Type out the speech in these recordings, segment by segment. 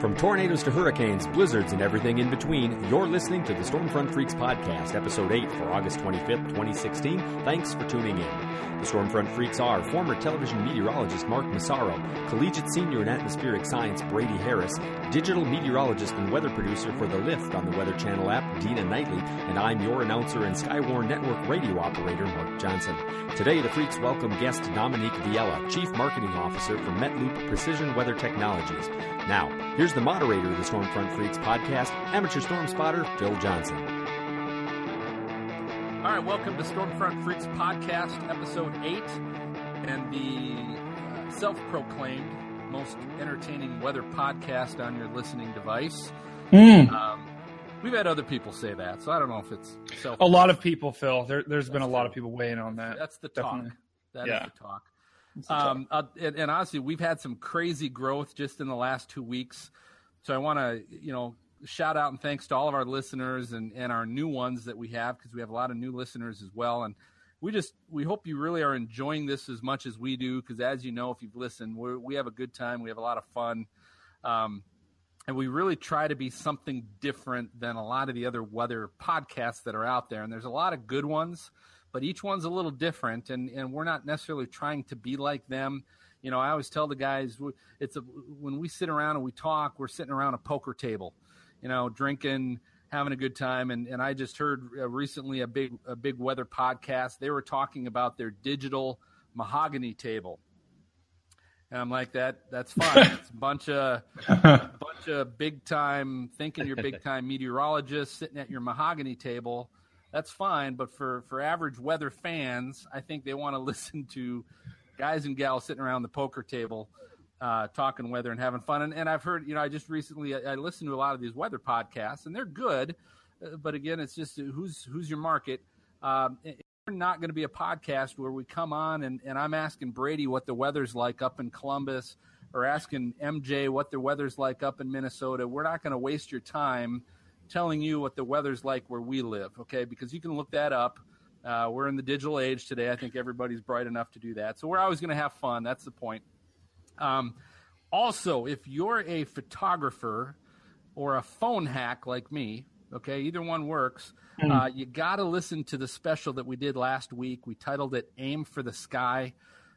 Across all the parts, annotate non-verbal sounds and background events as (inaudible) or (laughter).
From tornadoes to hurricanes, blizzards, and everything in between, you're listening to the Stormfront Freaks Podcast, Episode 8 for August 25th, 2016. Thanks for tuning in. The Stormfront Freaks are former television meteorologist Mark Massaro, collegiate senior in atmospheric science Brady Harris, digital meteorologist and weather producer for The Lift on the Weather Channel app Dina Knightley, and I'm your announcer and Skywarn Network radio operator Mark Johnson. Today, the Freaks welcome guest Dominique Viella, Chief Marketing Officer for Metloop Precision Weather Technologies. Now, here's the moderator of the Stormfront Freaks podcast, amateur storm spotter Phil Johnson. All right, welcome to Stormfront Freaks podcast, episode eight, and the uh, self-proclaimed most entertaining weather podcast on your listening device. Mm. Um, we've had other people say that, so I don't know if it's self. A lot of people, Phil. There, has been a lot of people weighing on that. That's the talk. Definitely. That is Yeah. the talk. Um, uh, and, and honestly, we've had some crazy growth just in the last two weeks. So I want to, you know, shout out and thanks to all of our listeners and, and our new ones that we have because we have a lot of new listeners as well. And we just we hope you really are enjoying this as much as we do because as you know, if you've listened, we we have a good time. We have a lot of fun. Um, and we really try to be something different than a lot of the other weather podcasts that are out there. And there's a lot of good ones, but each one's a little different. And, and we're not necessarily trying to be like them. You know, I always tell the guys it's a, when we sit around and we talk, we're sitting around a poker table, you know, drinking, having a good time. And, and I just heard uh, recently a big, a big weather podcast. They were talking about their digital mahogany table. And I'm like, that, that's fine. It's a bunch of, a (laughs) bunch of big time thinking you're big time meteorologists sitting at your mahogany table. That's fine but for for average weather fans i think they want to (laughs) listen to guys and gals sitting around the poker table uh, talking weather and having fun. And, and i've heard you know i just recently I, I listened to a lot of these weather podcasts and they're good uh, but again it's just who's who's your market? Um, not going to be a podcast where we come on and, and i'm asking brady what the weather's like up in columbus or asking MJ what the weather's like up in Minnesota. We're not going to waste your time telling you what the weather's like where we live, okay? Because you can look that up. Uh, we're in the digital age today. I think everybody's bright enough to do that. So we're always going to have fun. That's the point. Um, also, if you're a photographer or a phone hack like me, okay, either one works. Uh, you got to listen to the special that we did last week. We titled it "Aim for the Sky."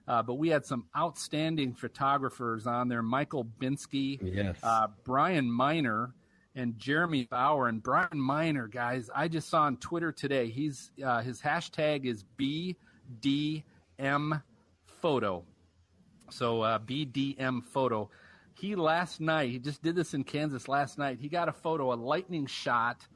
Uh, but we had some outstanding photographers on there Michael Binsky, Yes. uh, Brian Miner, and Jeremy Bauer. And Brian Miner, guys, I just saw on Twitter today. He's uh, his hashtag is BDM photo. So uh, BDM photo. He last night, he just did this in Kansas last night. He got a photo, a lightning shot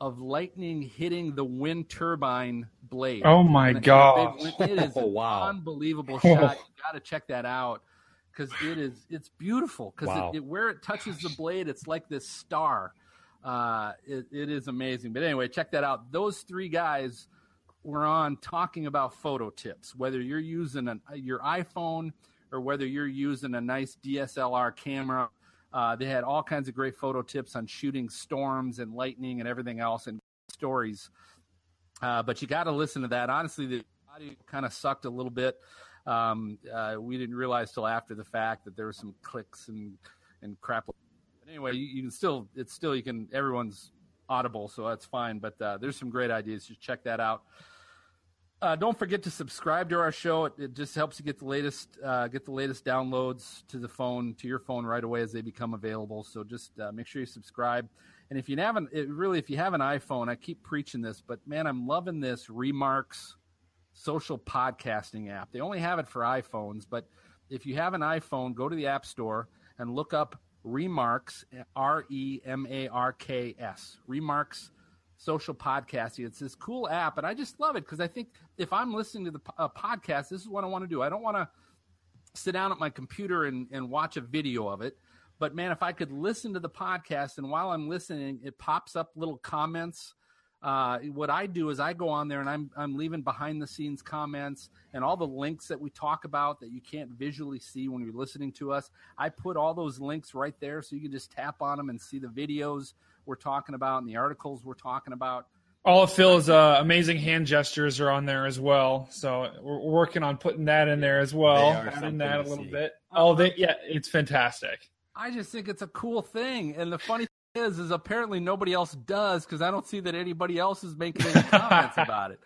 of lightning hitting the wind turbine blade. Oh my And a- a gosh. big wind- It is (laughs) Oh, an wow. unbelievable shot. You got to check that out because it is it's beautiful because Wow. it, it, where it touches the blade, it's like this star. Uh, it, it is amazing. But anyway, check that out. Those three guys were on talking about photo tips. Whether you're using an, your iPhone or whether you're using a nice DSLR camera, uh, they had all kinds of great photo tips on shooting storms and lightning and everything else and stories. Uh, but you got to listen to that. Honestly, the audio kind of sucked a little bit. Um, uh, we didn't realize till after the fact that there were some clicks and and crap. But anyway, you, you can still it's still you can everyone's audible, so that's fine. But uh, there's some great ideas. Just check that out. Uh, don't forget to subscribe to our show. It, it just helps you get the latest uh, get the latest downloads to the phone to your phone right away as they become available. So just uh, make sure you subscribe. And if you haven't, really, if you have an iPhone, I keep preaching this, but man, I'm loving this Remarks social podcasting app. They only have it for iPhones, but if you have an iPhone, go to the App Store and look up Remarks, R E M A R K S. Remarks social podcasting. It's this cool app, and I just love it because I think if I'm listening to the uh, podcast, this is what I want to do. I don't want to sit down at my computer and, and watch a video of it. But man, if I could listen to the podcast and while I'm listening, it pops up little comments. Uh, what I do is I go on there and I'm I'm leaving behind the scenes comments and all the links that we talk about that you can't visually see when you're listening to us. I put all those links right there so you can just tap on them and see the videos we're talking about and the articles we're talking about. All of Phil's uh, amazing hand gestures are on there as well. So we're we're working on putting that in there as well. They Adding that a little bit. Oh, they, yeah, it's fantastic. I just think it's a cool thing. And the funny thing is, is apparently nobody else does because I don't see that anybody else is making any comments about it.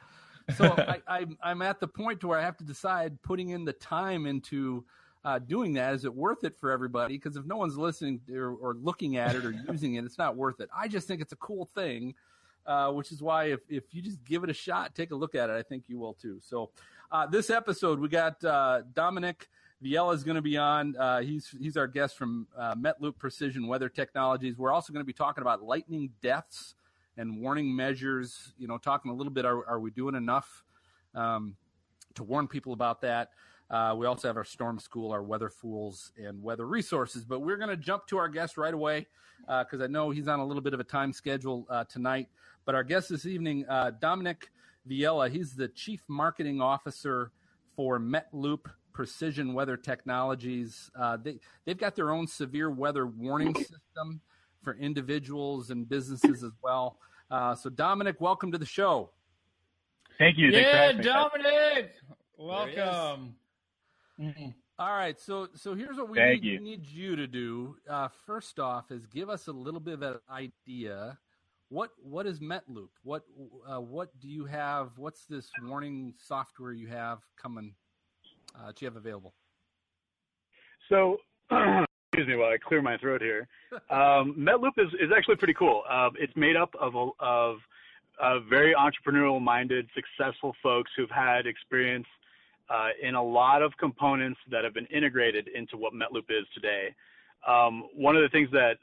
So (laughs) I, I, am at the point to where I have to decide putting in the time into uh, doing that. Is it worth it for everybody? Because if no one's listening or, or, looking at it or (laughs) using it, it's not worth it. I just think it's a cool thing, uh, which is why if, if you just give it a shot, take a look at it, I think you will too. So uh, this episode, we got uh, Dominic Viella is going to be on. Uh, he's he's our guest from uh, Metloop Precision Weather Technologies. We're also going to be talking about lightning deaths and warning measures. You know, talking a little bit. Are, are we doing enough um, to warn people about that? Uh, we also have our storm school, our weather fools, and weather resources. But we're going to jump to our guest right away because uh, I know he's on a little bit of a time schedule uh, tonight. But our guest this evening, uh, Dominic Viella, he's the chief marketing officer for Metloop Precision Weather Technologies. Uh, they they've got their own severe weather warning system for individuals and businesses as well. Uh, so, Dominic, welcome to the show. Thank you. Yeah, Dominic, welcome. Mm-hmm. All right, so so here's what we need you. need you. to do. Uh, first off, is give us a little bit of an idea. What what is Metloop? What uh, what do you have? What's this warning software you have coming uh, that you have available? So, (clears throat) excuse me while I clear my throat here. (laughs) Um, Metloop is, is actually pretty cool. Uh, it's made up of of very entrepreneurial minded, successful folks who've had experience uh, in a lot of components that have been integrated into what Metloop is today. Um, one of the things that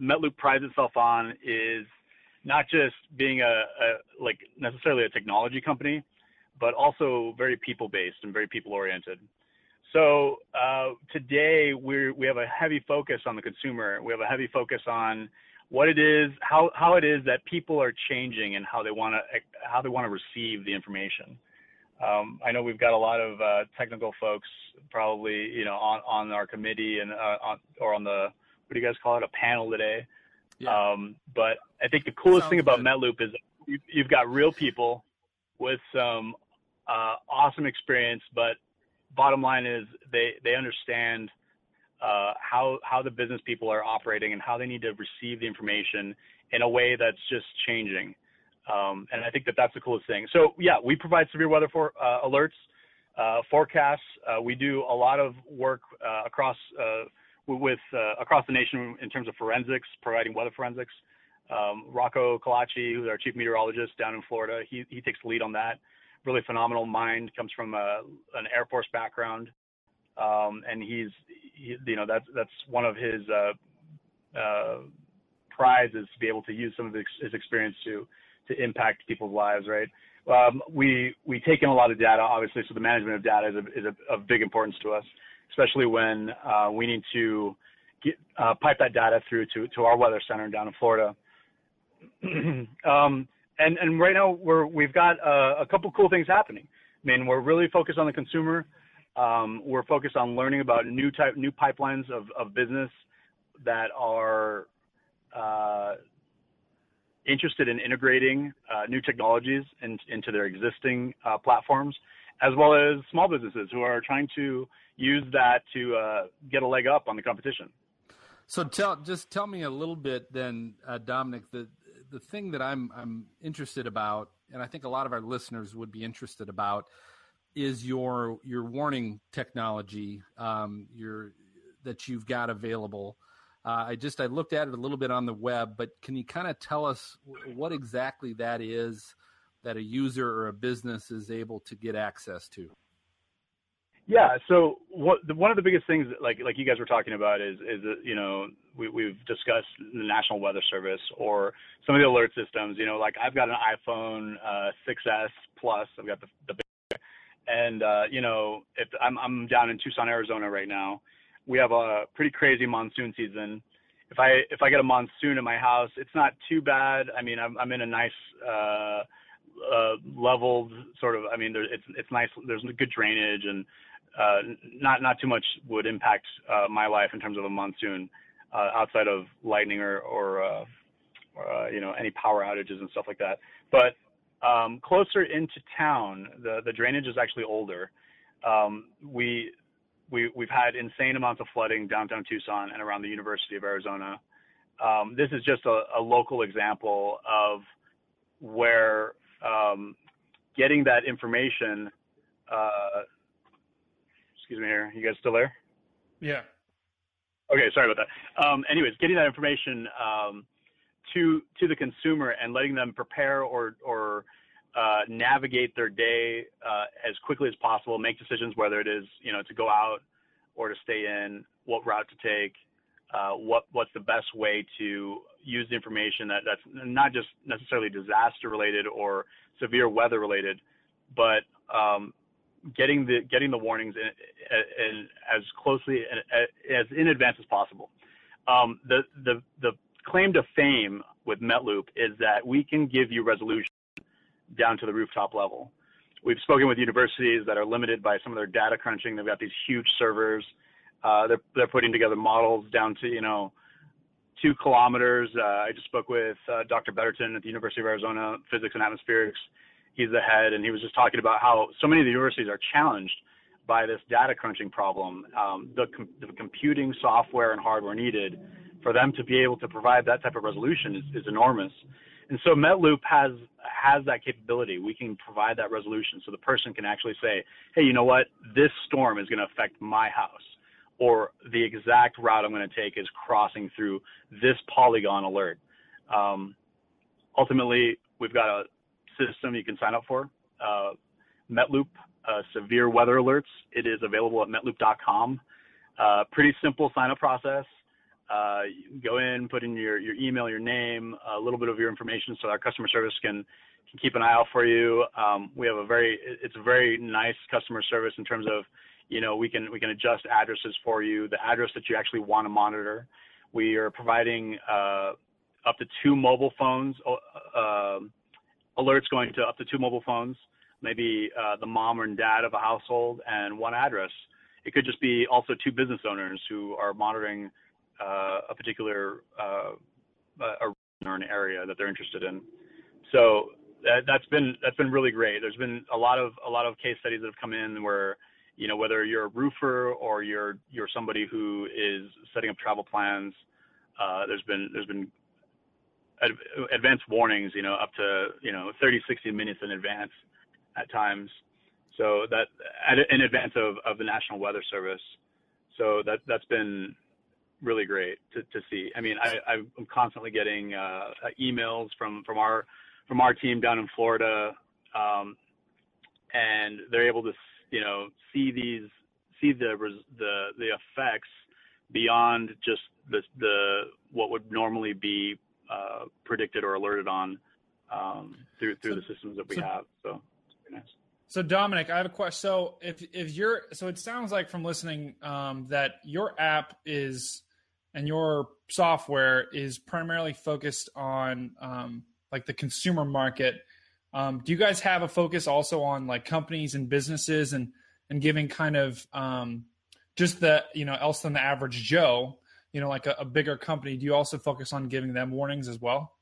Metloop prides itself on is not just being a, a like necessarily a technology company, but also very people based and very people oriented. So uh, today we we have a heavy focus on the consumer. We have a heavy focus on what it is, how how it is that people are changing and how they want to how they want to receive the information. Um, I know we've got a lot of uh, technical folks probably you know on on our committee and uh, on or on the what do you guys call it a panel today. Yeah. Um, but I think the coolest Sounds thing about good. Metloop is you've got real people with some uh, awesome experience, but bottom line is they they understand uh, how how the business people are operating and how they need to receive the information in a way that's just changing. Um, and I think that that's the coolest thing. So yeah, we provide severe weather for uh, alerts, uh, forecasts. Uh, we do a lot of work uh, across uh, with across the nation in terms of forensics, providing weather forensics. Um, Rocco Colaci, who's our chief meteorologist down in Florida, he he takes the lead on that really phenomenal mind, comes from a, an Air Force background, um, and he's, he, you know, that's that's one of his uh, uh, prizes to be able to use some of his, his experience to to impact people's lives, right? Um, we we take in a lot of data, obviously, so the management of data is, a, is a, of big importance to us, especially when uh, we need to get, uh, pipe that data through to, to our weather center down in Florida. (clears throat) um, and and right now we're we've got a couple cool things happening. I mean, we're really focused on the consumer. Um, we're focused on learning about new type new pipelines of of business that are uh, interested in integrating uh, new technologies in, into their existing uh, platforms, as well as small businesses who are trying to use that to uh, get a leg up on the competition. So tell just tell me a little bit then, uh, Dominic, the the thing that I'm I'm interested about, and I think a lot of our listeners would be interested about, is your your warning technology, um, your that you've got available. Uh, I just I looked at it a little bit on the web, but can you kind of tell us what exactly that is that a user or a business is able to get access to? Yeah. So what the, one of the biggest things, like like you guys were talking about, is is that, you know we, we've discussed the National Weather Service or some of the alert systems. You know, like I've got an iPhone uh, 6s Plus. I've got the the and uh, you know if I'm I'm down in Tucson, Arizona right now. We have a pretty crazy monsoon season. If I if I get a monsoon in my house, it's not too bad. I mean, I'm I'm in a nice. Uh, uh, leveled sort of. I mean, there, it's it's nice. There's good drainage and uh, not not too much would impact uh, my life in terms of a monsoon, uh, outside of lightning or or, uh, or uh, you know any power outages and stuff like that. But um, closer into town, the the drainage is actually older. Um, we we we've had insane amounts of flooding downtown Tucson and around the University of Arizona. Um, this is just a, a, local example of where um, getting that information. Uh, excuse me here. You guys still there? Yeah. Okay, sorry about that. Um, anyways, getting that information um, to to the consumer and letting them prepare or or uh, navigate their day uh, as quickly as possible, make decisions whether it is you know to go out or to stay in, what route to take, uh, what what's the best way to use the information that that's not just necessarily disaster related or severe weather related, but um, getting the getting the warnings in, in, in as closely and as in advance as possible. Um, the the the claim to fame with Metloop is that we can give you resolution down to the rooftop level. We've spoken with universities that are limited by some of their data crunching. They've got these huge servers. Uh, they're they're putting together models down to you know two kilometers. Uh, I just spoke with uh, Dr. Betterton at the University of Arizona Physics and Atmospherics. He's the head, and he was just talking about how so many of the universities are challenged by this data crunching problem. Um, the, com- the computing software and hardware needed for them to be able to provide that type of resolution is, is enormous. And so Metloop has has that capability. We can provide that resolution so the person can actually say, hey, you know what? This storm is going to affect my house, or the exact route I'm going to take is crossing through this polygon alert. Um, ultimately, we've got a system you can sign up for. Uh, Metloop uh, severe weather alerts. It is available at metloop.com. Uh, pretty simple sign up process. Uh, go in, put in your, your email, your name, a little bit of your information so our customer service can, can keep an eye out for you. Um, we have a very, it's a very nice customer service in terms of, you know, we can, we can adjust addresses for you, the address that you actually want to monitor. We are providing uh, up to two mobile phones, uh, um, alerts going to up to two mobile phones, maybe uh, the mom and dad of a household and one address. It could just be also two business owners who are monitoring a particular uh, or an area that they're interested in. So that, that's been that's been really great. There's been a lot of a lot of case studies that have come in where you know whether you're a roofer or you're you're somebody who is setting up travel plans. Uh, there's been there's been ad- advanced warnings, you know, up to you know 30, 60 minutes in advance at times. So that in advance of, of the National Weather Service. So that that's been really great to, to see. I mean, I, I'm constantly getting uh, emails from from our from our team down in Florida, um, and they're able to you know see these see the the the effects beyond just the the what would normally be uh, predicted or alerted on um, through through so, the systems that we so, have. So, nice. So Dominic, I have a question. So if if you're so it sounds like from listening um, that your app is and your software is primarily focused on um, like the consumer market. Um, do you guys have a focus also on like companies and businesses and and giving kind of um, just the you know else than the average Joe, you know, like a, a bigger company? Do you also focus on giving them warnings as well?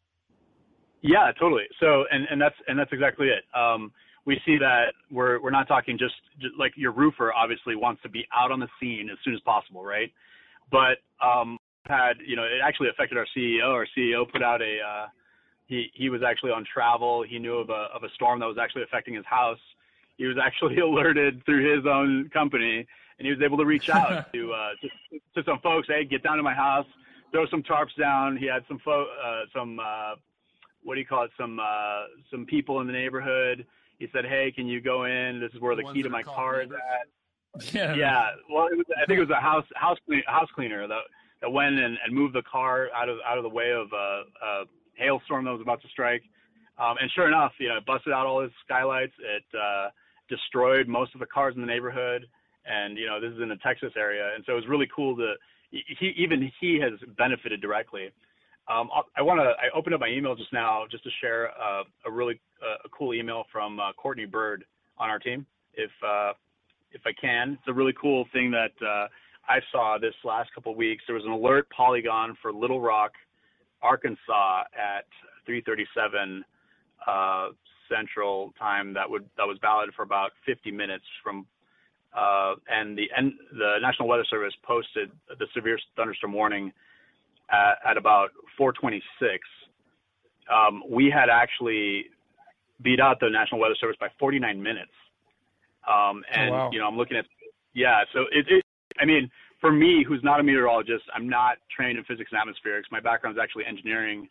Yeah, totally. So and and that's and that's exactly it. Um, we see that we're we're not talking just, just like your roofer obviously wants to be out on the scene as soon as possible, right? But um, had you know it actually affected our CEO. Our CEO put out a uh, he he was actually on travel. He knew of a of a storm that was actually affecting his house. He was actually (laughs) alerted through his own company, and he was able to reach out (laughs) to, uh, to to some folks. Hey, get down to my house, throw some tarps down. He had some fo- uh, some uh, what do you call it? Some uh, some people in the neighborhood. He said, "Hey, can you go in? This is where the, the key to my car neighbors. is at." (laughs) Yeah. yeah. Well, it was, I think it was a house house clean, house cleaner that that went and, and moved the car out of out of the way of a, a hailstorm that was about to strike. Um, and sure enough, you know, it busted out all his skylights. It uh, destroyed most of the cars in the neighborhood. And you know, this is in the Texas area, and so it was really cool to. He even he has benefited directly. Um, I want to. I opened up my email just now just to share uh, a really uh, a cool email from uh, Courtney Bird on our team. If uh, if I can. It's a really cool thing that uh, I saw this last couple of weeks. There was an alert polygon for Little Rock, Arkansas at 3:37 uh, Central Time that would that was valid for about 50 minutes from uh, and the and the National Weather Service posted the severe thunderstorm warning at, at about 4:26. Um, we had actually beat out the National Weather Service by 49 minutes. Um, and oh, wow. you know, I'm looking at yeah. So it, it, I mean, for me, who's not a meteorologist, I'm not trained in physics and atmospherics. My background is actually engineering.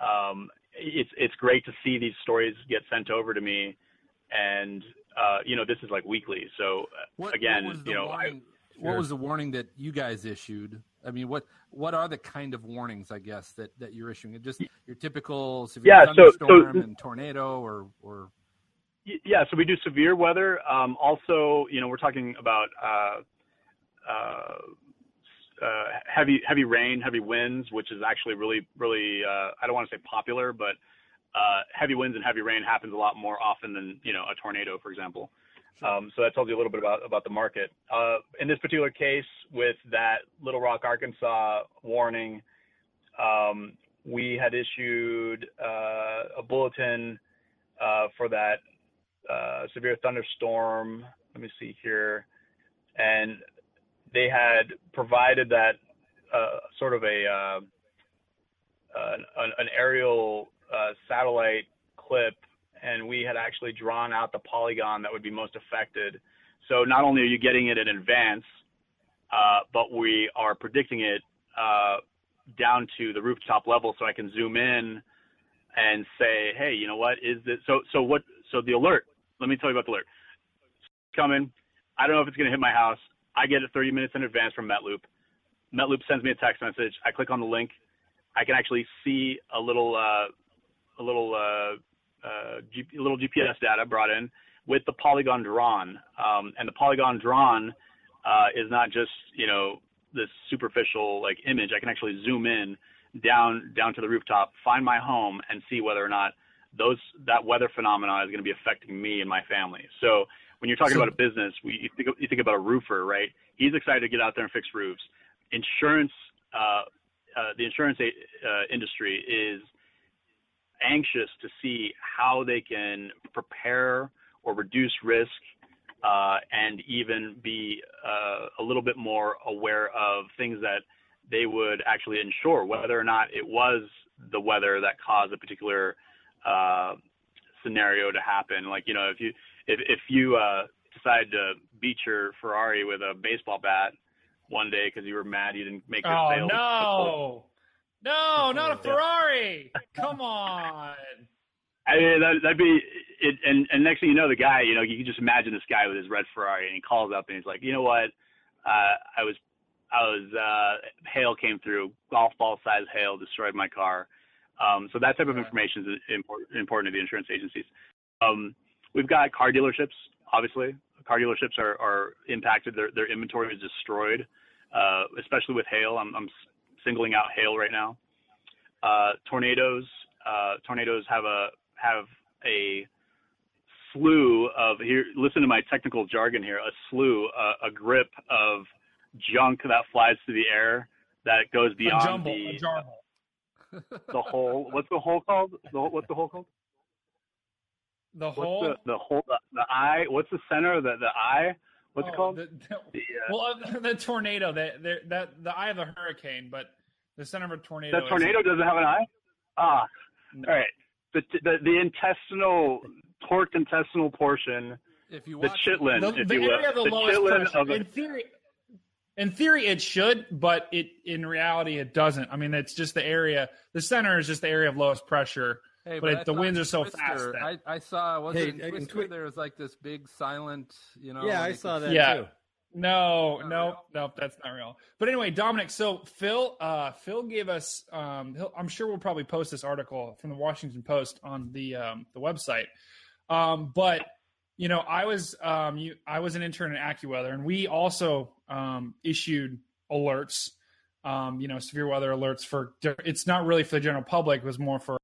Um, it's it's great to see these stories get sent over to me, and uh, you know, this is like weekly. So what, again, what you know, warning, I, what was the warning that you guys issued? I mean, what what are the kind of warnings, I guess, that, that you're issuing? Just your typical severe yeah, thunderstorm so, so, and tornado, or or yeah, so we do severe weather. Um, also, you know, we're talking about uh, uh, uh, heavy heavy rain, heavy winds, which is actually really really uh, I don't want to say popular, but uh, heavy winds and heavy rain happens a lot more often than you know a tornado, for example. Um, so that tells you a little bit about about the market. Uh, in this particular case, with that Little Rock, Arkansas warning, um, we had issued uh, a bulletin uh, for that uh, severe thunderstorm. Let me see here, and they had provided that uh, sort of a uh, an, an, aerial uh, satellite clip, and we had actually drawn out the polygon that would be most affected. So not only are you getting it in advance, uh, but we are predicting it uh, down to the rooftop level, so I can zoom in and say, hey, you know what is this? So so what? So the alert. Let me tell you about the alert. It's coming. I don't know if it's going to hit my house. I get it 30 minutes in advance from MetLoop. MetLoop sends me a text message. I click on the link. I can actually see a little uh, a little uh, uh, G- little GPS data brought in with the polygon drawn. Um, and the polygon drawn uh, is not just you know this superficial like image. I can actually zoom in down down to the rooftop, find my home, and see whether or not those that weather phenomena is going to be affecting me and my family. So when you're talking so, about a business, we, you, think, you think about a roofer, right? He's excited to get out there and fix roofs. Insurance, uh, uh, the insurance uh, industry is anxious to see how they can prepare or reduce risk uh, and even be uh, a little bit more aware of things that they would actually insure, whether or not it was the weather that caused a particular uh, scenario to happen. Like, you know, if you if if you uh, decide to beat your Ferrari with a baseball bat one day because you were mad you didn't make your oh, sales. no, (laughs) no, not a Ferrari! (laughs) Come on. I mean, that, that'd be it. And, and next thing you know, the guy, you know, you can just imagine this guy with his red Ferrari, and he calls up and he's like, you know what? Uh, I was, I was, uh, hail came through, golf ball size hail destroyed my car. Um, so that type of information is important, important to the insurance agencies. Um, we've got car dealerships, obviously. Car dealerships are, are impacted. Their, their inventory is destroyed, uh, especially with hail. I'm, I'm singling out hail right now. Uh, tornadoes. Uh, tornadoes have a have a slew of here. Listen to my technical jargon here. A slew, uh, a grip of junk that flies through the air that goes beyond a jumble, the a jumble the hole. What's the hole called? The, what's the hole called? The what's hole. The, the hole. The, the, eye. What's the center? The the eye. What's oh, it called? The, the, uh, well, uh, (laughs) the tornado. That that the eye of the hurricane, but the center of a tornado. The tornado doesn't have an eye. Ah, no. all right. The, the the intestinal torqued intestinal portion. If you the chitlin, the, if you will, of the, lowest pressure. Of in theory, in theory, it should, but it in reality it doesn't. I mean, it's just the area. The center is just the area of lowest pressure. Hey, but, but it, the winds are so Twister, fast. That... I, I saw. Was hey, it in Twister? Twi- there was like this big silent. You know. Yeah, I saw that yeah. too. No, no, no, that's not real. But anyway, Dominic. So Phil, uh, Phil gave us. Um, I'm sure we'll probably post this article from the Washington Post on the um, the website. Um, but you know, I was um, you, I was an intern at AccuWeather, and we also um, issued alerts. Um, you know, severe weather alerts for. It's not really for the general public. It was more for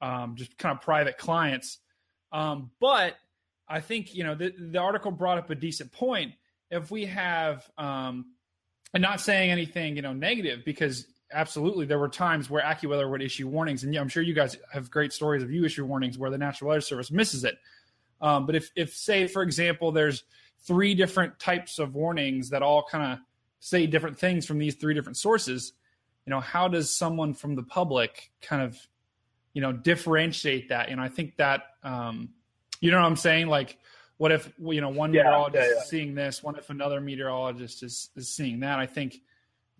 um, just kind of private clients. Um, but I think you know the, the article brought up a decent point. If we have, um, and not saying anything you know negative, because absolutely there were times where AccuWeather would issue warnings, and yeah, I'm sure you guys have great stories of you issue warnings where the National Weather Service misses it. Um, but if if say for example there's three different types of warnings that all kind of say different things from these three different sources you know how does someone from the public kind of you know differentiate that and i think that um you know what i'm saying like what if you know one Yeah, meteorologist yeah, yeah. is seeing this what if another meteorologist is is seeing that i think you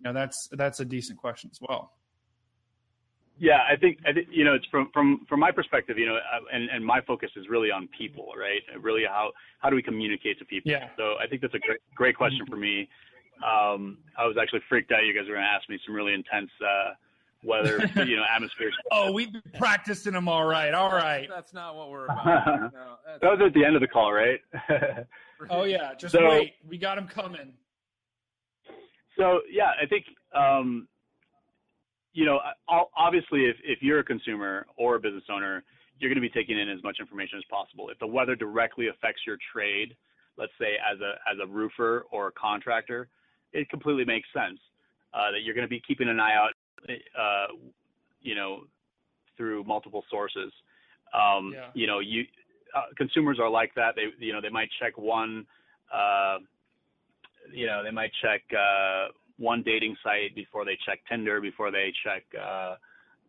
know that's that's a decent question as well Yeah, I think I think you know it's from from from my perspective, you know, uh, and and my focus is really on people, right? Really, how how do we communicate to people? Yeah. So I think that's a great great question for me. Um, I was actually freaked out. You guys were going to ask me some really intense uh, weather, (laughs) you know, atmosphere. oh we've been practicing them all right all right That's not what we're (laughs) about. No, That was at the end of the call, right? (laughs) oh yeah just So- wait we got them coming So yeah, I think um, you know, obviously, if if you're a consumer or a business owner, you're going to be taking in as much information as possible. If the weather directly affects your trade, let's say as a as a roofer or a contractor, it completely makes sense uh, that you're going to be keeping an eye out, uh, you know, through multiple sources. Um, Yeah. You know, you uh, consumers are like that. They you know they might check one. Uh, you know, they might check uh, one dating site before they check Tinder, before they check, uh,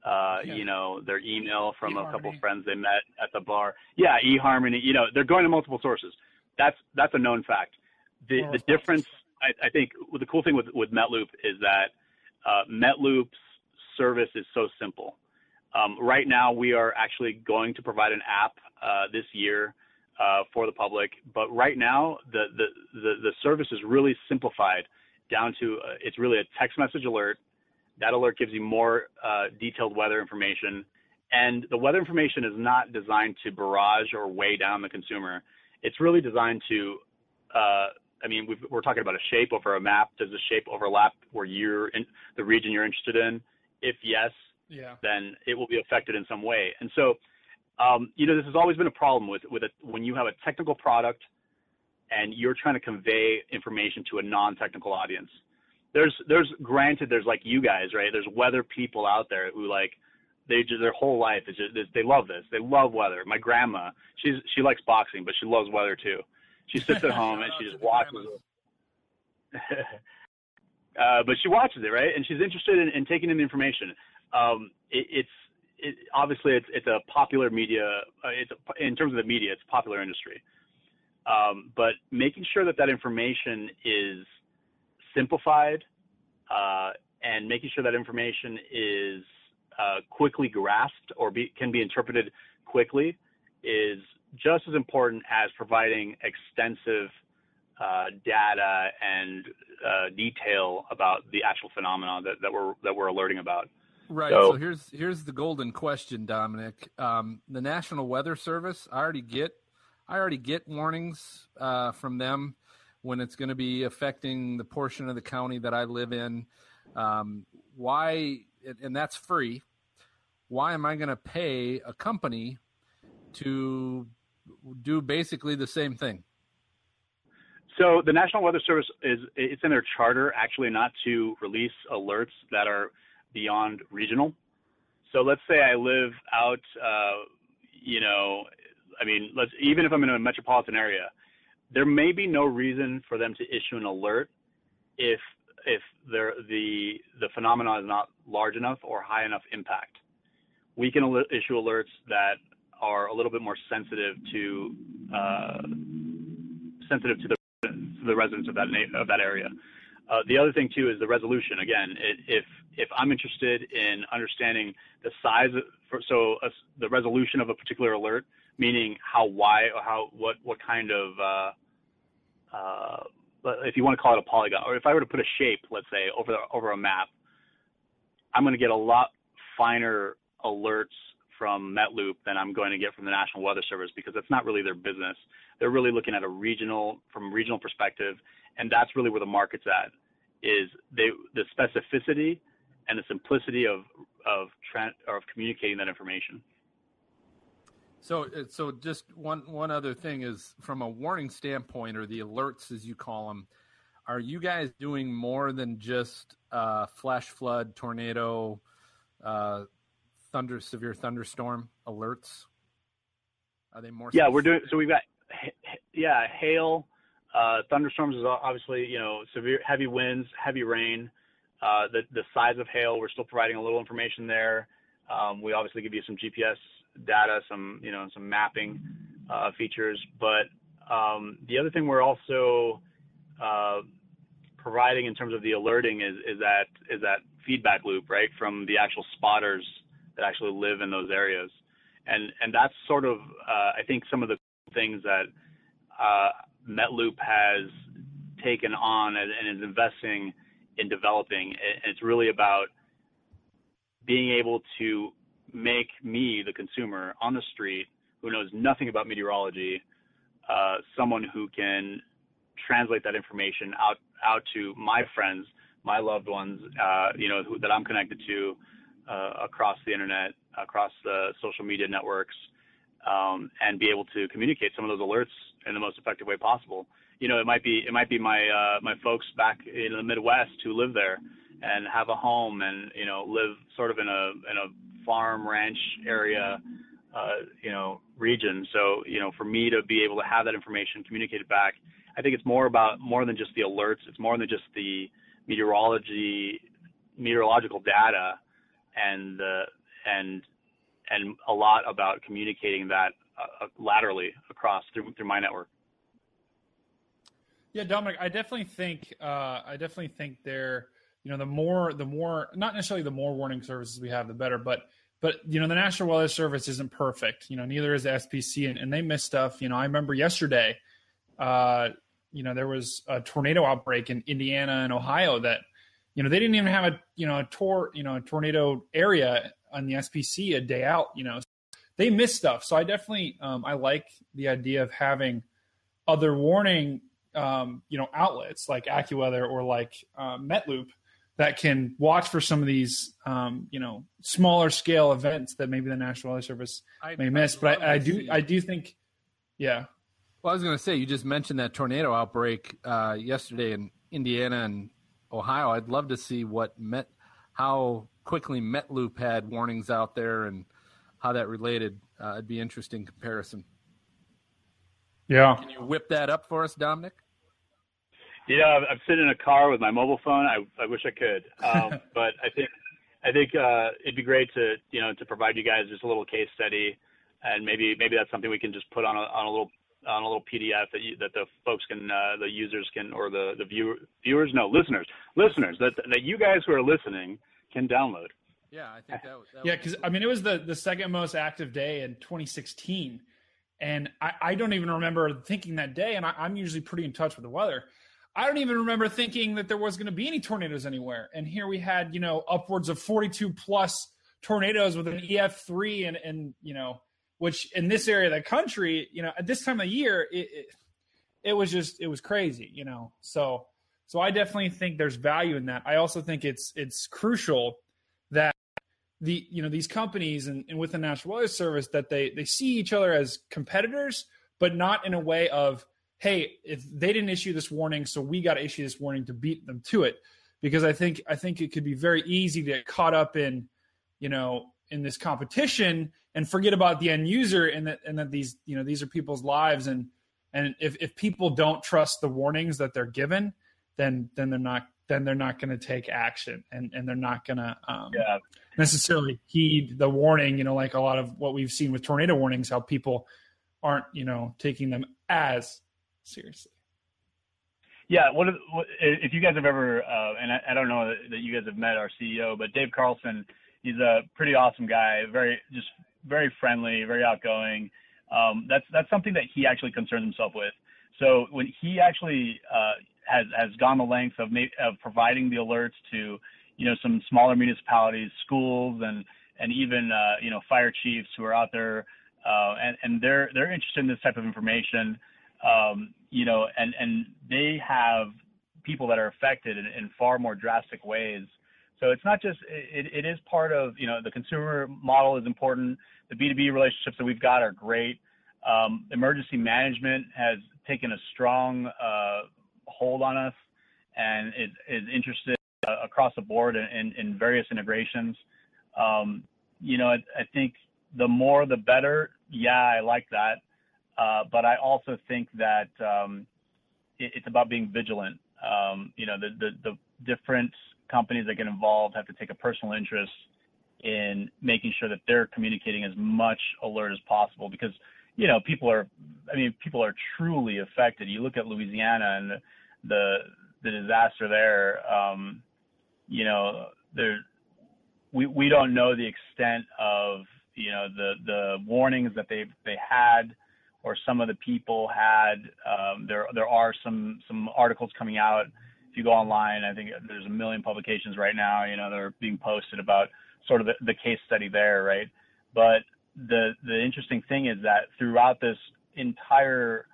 uh, Yeah. you know, their email from a couple eHarmony. friends they met at the bar. Yeah, eHarmony. You know, they're going to multiple sources. That's that's a known fact. The More the difference, I, I think, the cool thing with with MetLoop is that uh, MetLoop's service is so simple. Um, right now, we are actually going to provide an app uh, this year uh, for the public. But right now, the, the, the, the service is really simplified down to uh, it's really a text message alert. That alert gives you more uh, detailed weather information. And the weather information is not designed to barrage or weigh down the consumer. It's really designed to, uh, I mean, we've, we're talking about a shape over a map. Does the shape overlap where you're in the region you're interested in? If yes, yeah then it will be affected in some way. And so, um, you know, this has always been a problem with with a, when you have a technical product and you're trying to convey information to a non-technical audience. There's there's granted there's like you guys right. There's weather people out there who like they just their whole life is just they love this. They love weather. My grandma, she's she likes boxing, but she loves weather too. She sits at (laughs) home and she just watches it. (laughs) uh, but she watches it, right? And she's interested in, in taking in the information. Um, it, it's it, obviously it's it's a popular media. Uh, it's a, in terms of the media, it's a popular industry. Um, but making sure that that information is simplified uh, and making sure that information is uh, quickly grasped or be, can be interpreted quickly is just as important as providing extensive uh, data and uh, detail about the actual phenomena that, that we're that we're alerting about. Right. So- So, here's here's the golden question, Dominic. Um, the National Weather Service, I already get, I already get warnings uh, from them when it's going to be affecting the portion of the county that I live in. Um, why? And and that's free. Why am I going to pay a company to do basically the same thing? So the National Weather Service is it's in their charter actually not to release alerts that are beyond regional. So let's say I live out, uh, you know, I mean, let's even if I'm in a metropolitan area, there may be no reason for them to issue an alert if if the the phenomena is not large enough or high enough impact. We can al- issue alerts that are a little bit more sensitive to uh, sensitive to the to the residents of that na- of that area. Uh, the other thing too is the resolution. Again, it, if if I'm interested in understanding the size, of, for, so uh, the resolution of a particular alert, meaning how wide, or how what what kind of uh, uh, if you want to call it a polygon, or if I were to put a shape, let's say over over a map, I'm going to get a lot finer alerts from MetLoop than I'm going to get from the National Weather Service because that's not really their business. They're really looking at a regional from regional perspective, and that's really where the market's at. Is they the specificity and the simplicity of of of communicating that information. So, so just one one other thing is from a warning standpoint, or the alerts as you call them, are you guys doing more than just uh, flash flood, tornado, uh, thunder, severe thunderstorm alerts? Are they more? Yeah, we're doing so. We've got yeah hail, Uh, thunderstorms is obviously, you know, severe, heavy winds, heavy rain. Uh, the the size of hail, we're still providing a little information there. Um, we obviously give you some GPS data, some you know some mapping uh, features, but um, the other thing we're also uh, providing in terms of the alerting is is that is that feedback loop, right, from the actual spotters that actually live in those areas, and and that's sort of uh, I think some of the things that uh, MetLoop has taken on and, and is investing in developing. And it's really about being able to make me, the consumer on the street who knows nothing about meteorology, uh, someone who can translate that information out out to my friends, my loved ones, uh, you know, who, that I'm connected to across the internet, across the social media networks, um, and be able to communicate some of those alerts in the most effective way possible. You know, it might be it might be my uh, my folks back in the Midwest who live there and have a home and you know live sort of in a in a farm ranch area uh, you know region. So you know, for me to be able to have that information communicated back, I think it's more about more than just the alerts. It's more than just the meteorology meteorological data and the and and a lot about communicating that uh, laterally across through through my network. Yeah, Dominic, I definitely think uh, I definitely think there. You know, the more the more not necessarily the more warning services we have, the better. But but you know, the National Weather Service isn't perfect. You know, neither is the SPC, and, and they miss stuff. You know, I remember yesterday. Uh, you know, there was a tornado outbreak in Indiana and Ohio that, you know, they didn't even have a you know a tor you know a tornado area on the SPC a day out. You know, they miss stuff. So I definitely um, I like the idea of having other warning um, you know outlets like AccuWeather or like uh, MetLoop that can watch for some of these um, you know smaller scale events that maybe the National Weather Service I, may miss. But I, I do I do think yeah. Well, I was going to say you just mentioned that tornado outbreak uh, yesterday in Indiana and Ohio. I'd love to see what Met how quickly MetLoop had warnings out there and how that related. Uh, it'd be interesting comparison. Yeah. Can you whip that up for us, Dominic? Yeah, I'm sitting in a car with my mobile phone. I, I wish I could, um, (laughs) but I think I think uh, it'd be great to you know to provide you guys just a little case study, and maybe maybe that's something we can just put on a on a little on a little PDF that you, that the folks can uh, the users can or the the viewer, viewers no listeners listeners that that you guys who are listening can download. Yeah, I think that. that yeah, because I mean, it was the the second most active day in 2016, and I, I don't even remember thinking that day. And I, I'm usually pretty in touch with the weather. I don't even remember thinking that there was going to be any tornadoes anywhere. And here we had, you know, upwards of 42 plus tornadoes with an EF3 and, and, you know, which in this area of the country, you know, at this time of year, it, it, it was just, it was crazy, you know? So, so I definitely think there's value in that. I also think it's, it's crucial that the you know these companies and, and with the National Weather Service that they they see each other as competitors, but not in a way of hey, if they didn't issue this warning, so we got to issue this warning to beat them to it. Because I think I think it could be very easy to get caught up in, you know, in this competition and forget about the end user and that and that these you know these are people's lives and and if, if people don't trust the warnings that they're given, then then they're not then they're not going to take action and and they're not going to um, yeah. necessarily heed the warning. You know, like a lot of what we've seen with tornado warnings, how people aren't you know taking them as seriously. Yeah, what, if you guys have ever, uh, and I, I, don't know that you guys have met our CEO, but Dave Carlson, he's a pretty awesome guy, very just very friendly, very outgoing. Um, that's that's something that he actually concerns himself with. So when he actually uh, has has gone the length of of providing the alerts to you know some smaller municipalities, schools, and and even uh, you know fire chiefs who are out there, uh, and and they're they're interested in this type of information um, you know, and and they have people that are affected in, in far more drastic ways. So it's not just it, it is part of you know the consumer model is important. The B2B relationships that we've got are great. Um, emergency management has taken a strong uh, hold on us and is, is interested uh, across the board in, in, various integrations. Um, you know, I, I, think the more the better. Yeah, I like that. Uh, but I also think that um, it, it's about being vigilant. Um, you know, the, the the different companies that get involved have to take a personal interest in making sure that they're communicating as much alert as possible because you know people are I mean people are truly affected. You look at Louisiana and the the disaster there. Um, you know, there we we don't know the extent of you know the the warnings that they they had or some of the people had. Um, there there are some some articles coming out. If you go online, I think there's a million publications right now. You know, that are being posted about sort of the, the case study there, right? But the the interesting thing is that throughout this entire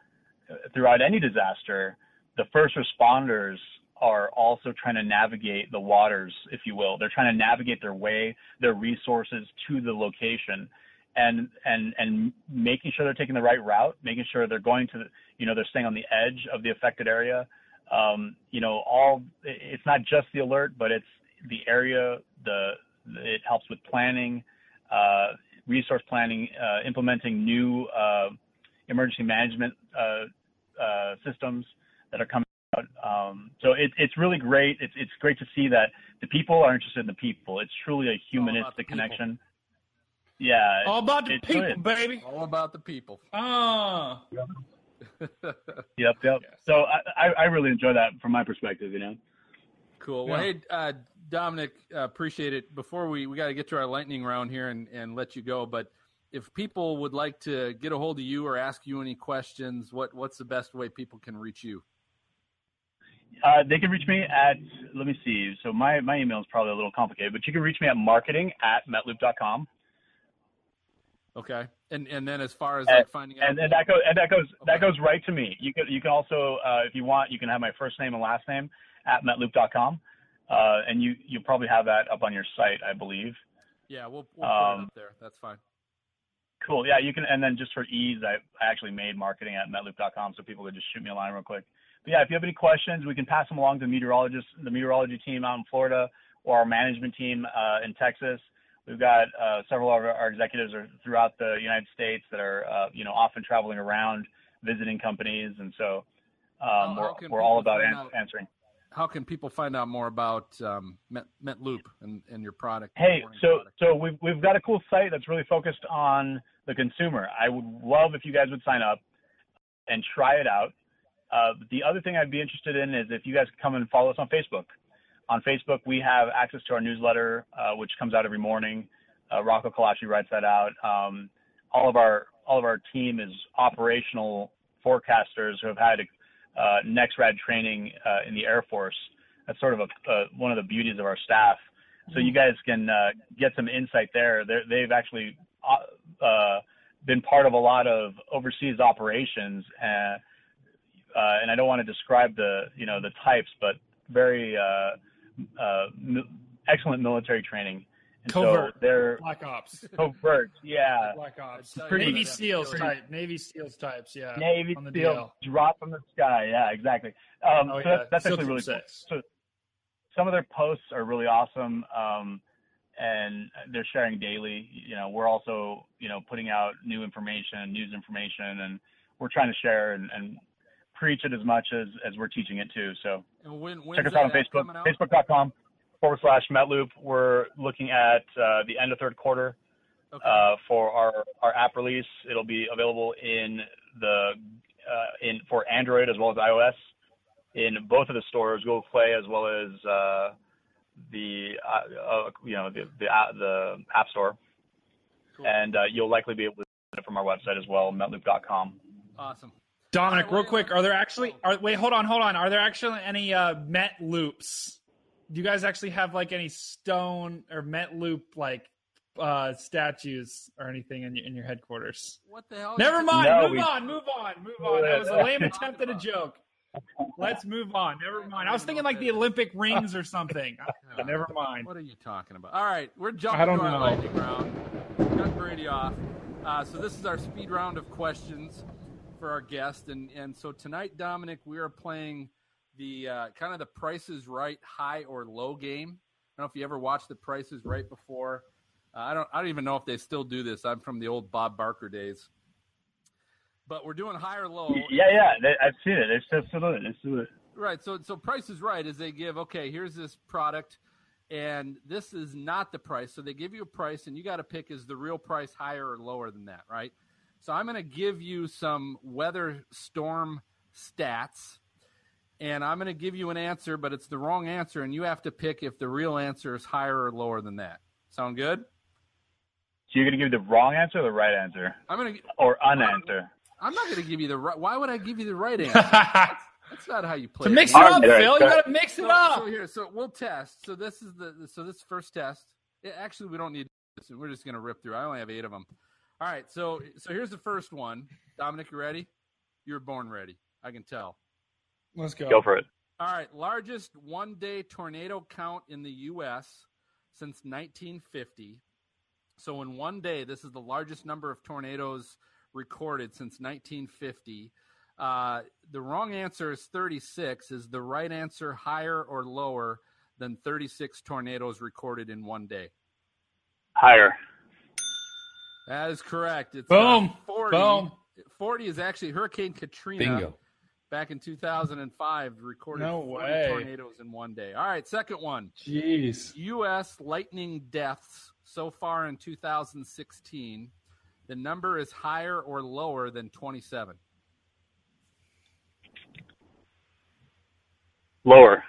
throughout any disaster, the first responders are also trying to navigate the waters, if you will. They're trying to navigate their way, their resources to the location, and and and making sure they're taking the right route, making sure they're going to, you know, they're staying on the edge of the affected area. Um, you know, all it's not just the alert, but it's the area. The it helps with planning, uh, resource planning, uh, implementing new uh, emergency management uh, uh, systems that are coming out. um, so it, it's really great. It's, it's great to see that the people are interested in the people. It's truly a humanistic connection. Yeah. All about the people, good. baby. All about the people. Ah. Yep, yep. Yes. So I, I really enjoy that from my perspective, you know. Cool. Well, yeah. hey, uh, Dominic, uh, appreciate it. Before we we got to get to our lightning round here and and let you go, but if people would like to get a hold of you or ask you any questions, what what's the best way people can reach you? Uh, they can reach me at, let me see. So my, my email is probably a little complicated, but you can reach me at marketing at metloop.com. Okay. And, and then as far as like finding out. And, and that goes, and that goes, okay. that goes right to me. You can, you can also, uh, if you want, you can have my first name and last name at metloop.com. Uh, and you, you'll probably have that up on your site, I believe. Yeah, we'll, we'll put um, it up there. That's fine. Cool. Yeah, you can. And then just for ease, I, I actually made marketing at metloop.com so people could just shoot me a line real quick. But yeah, if you have any questions, we can pass them along to the meteorologists, the meteorology team out in Florida, or our management team uh, in Texas. We've got uh, several of our executives are throughout the United States that are, uh, you know, often traveling around visiting companies, and so um, we're, we're all about out, answering. How can people find out more about um, Met, MetLoop and, and your product? Hey, so product? so we've we've got a cool site that's really focused on the consumer. I would love if you guys would sign up and try it out. Uh, the other thing I'd be interested in is if you guys come and follow us on Facebook. On Facebook, we have access to our newsletter, uh, which comes out every morning. Uh, Rocco Kalashi writes that out. Um, all of our all of our team is operational forecasters who have had uh, NEXRAD training uh, in the Air Force. That's sort of a, uh, one of the beauties of our staff. So you guys can uh, get some insight there. They're, they've actually uh, been part of a lot of overseas operations. Uh, uh, and I don't want to describe the you know the types, but very uh, uh, excellent military training. And covert, so they're black ops, covert, yeah, black ops, pretty, Navy SEALs type, Navy SEALs types, yeah, Navy SEALs drop from the sky, yeah, exactly. Um, oh, so yeah. that's, that's actually really cool. So some of their posts are really awesome. Um, and they're sharing daily. You know, we're also, you know, putting out new information, news information, and we're trying to share and, and preach it as much as, as we're teaching it too. So when, check us out on Facebook, out? facebook.com forward slash Metloop. We're looking at uh, the end of third quarter okay. uh, for our, our app release. It'll be available in the uh, in for Android as well as iOS in both of the stores, Google Play as well as uh, the uh, you know the the, the App Store. Cool. And uh, you'll likely be able to get it from our website as well, metloop.com. Awesome. Dominic, real quick, are there actually are wait, hold on, hold on. Are there actually any uh Met loops? Do you guys actually have like any stone or Met loop like uh statues or anything in your in your headquarters? What the hell? Never mind. No, move we... on. Move on. Move on. That was a lame attempt at a joke. Let's move on. Never mind. I was thinking like the Olympic rings or something. (laughs) Never mind. What are you talking about? All right, we're jumping i to our know. lightning round. Cut Brady off. Uh, so this is our speed round of questions for our guest, and and so tonight, Dominic, we are playing the uh, kind of the Price is Right high or low game. I don't know if you ever watched the Price is Right before. Uh, I don't. I don't even know if they still do this. I'm from the old Bob Barker days. but we're doing high or low. Yeah, yeah, they, I've seen it. It's absolutely, absolutely. Right. So so Price is Right is they give okay, here's this product, and this is not the price. So they give you a price, and you got to pick is the real price higher or lower than that, right? So I'm going to give you some weather storm stats, and I'm going to give you an answer, but it's the wrong answer, and you have to pick if the real answer is higher or lower than that. Sound good? So you're gonna give the wrong answer or the right answer, I'm going to. or unanswer? I'm not going to give you the right. Why would I give you the right (laughs) answer? That's not how you play. to mix it All up, right, Phil. You got to mix it So, up. so here, so we'll test. So this is the so this first test. Yeah, actually, we don't need this. We're just gonna rip through. I only have eight of them. All right. So so here's the first one. Dominic, you ready? You were born ready. I can tell. Let's go. Go for it. All right. Largest one day tornado count in the U.S. since 1950. So in one day, this is the largest number of tornadoes recorded since 1950. Uh, the wrong answer is 36. Is the right answer higher or lower than 36 tornadoes recorded in one day? Higher. That is correct. It's Boom. uh, 40. Boom. 40 is actually Hurricane Katrina. Bingo. Back in 2005, recorded No 40 way. tornadoes in one day. All right, second one. Jeez. U.S. lightning deaths so far in 2016. The number is higher or lower than 27. Lower.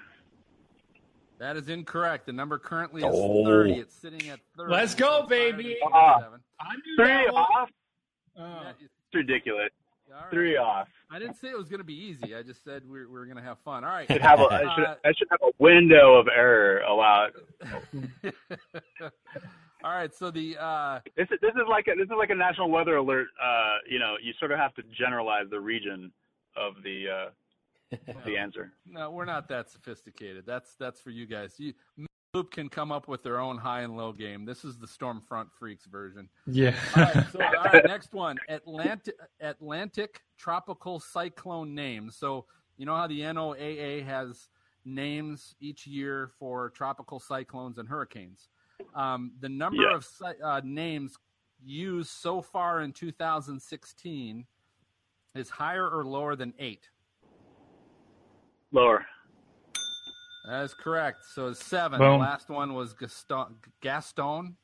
That is incorrect. The number currently is Oh. 30. It's sitting at 30. Let's go, so it's higher baby. 27. I knew Three that off. Oh. Yeah, it's- It's ridiculous. all right. Three off. I didn't say it was going to be easy. I just said we we're, going to have fun. All right. Should have a, I, should, I should have a window of error allowed. (laughs) All right. So the uh, This is this is like a, this is like a national weather alert. Uh, you know, you sort of have to generalize the region of the uh, (laughs) the answer. no, we're not that sophisticated. That's that's for you guys. You, Loop can come up with their own high and low game. This is the Stormfront Freaks version. Yeah. All right, so, all right, (laughs) next one. Atlantic Atlantic tropical cyclone names. So you know how the NOAA has names each year for tropical cyclones and hurricanes. Um, the number Yeah. of uh, names used so far in 2016 is higher or lower than eight. Lower. That is correct. So it's seven. Boom. The last one was Gaston. Gaston.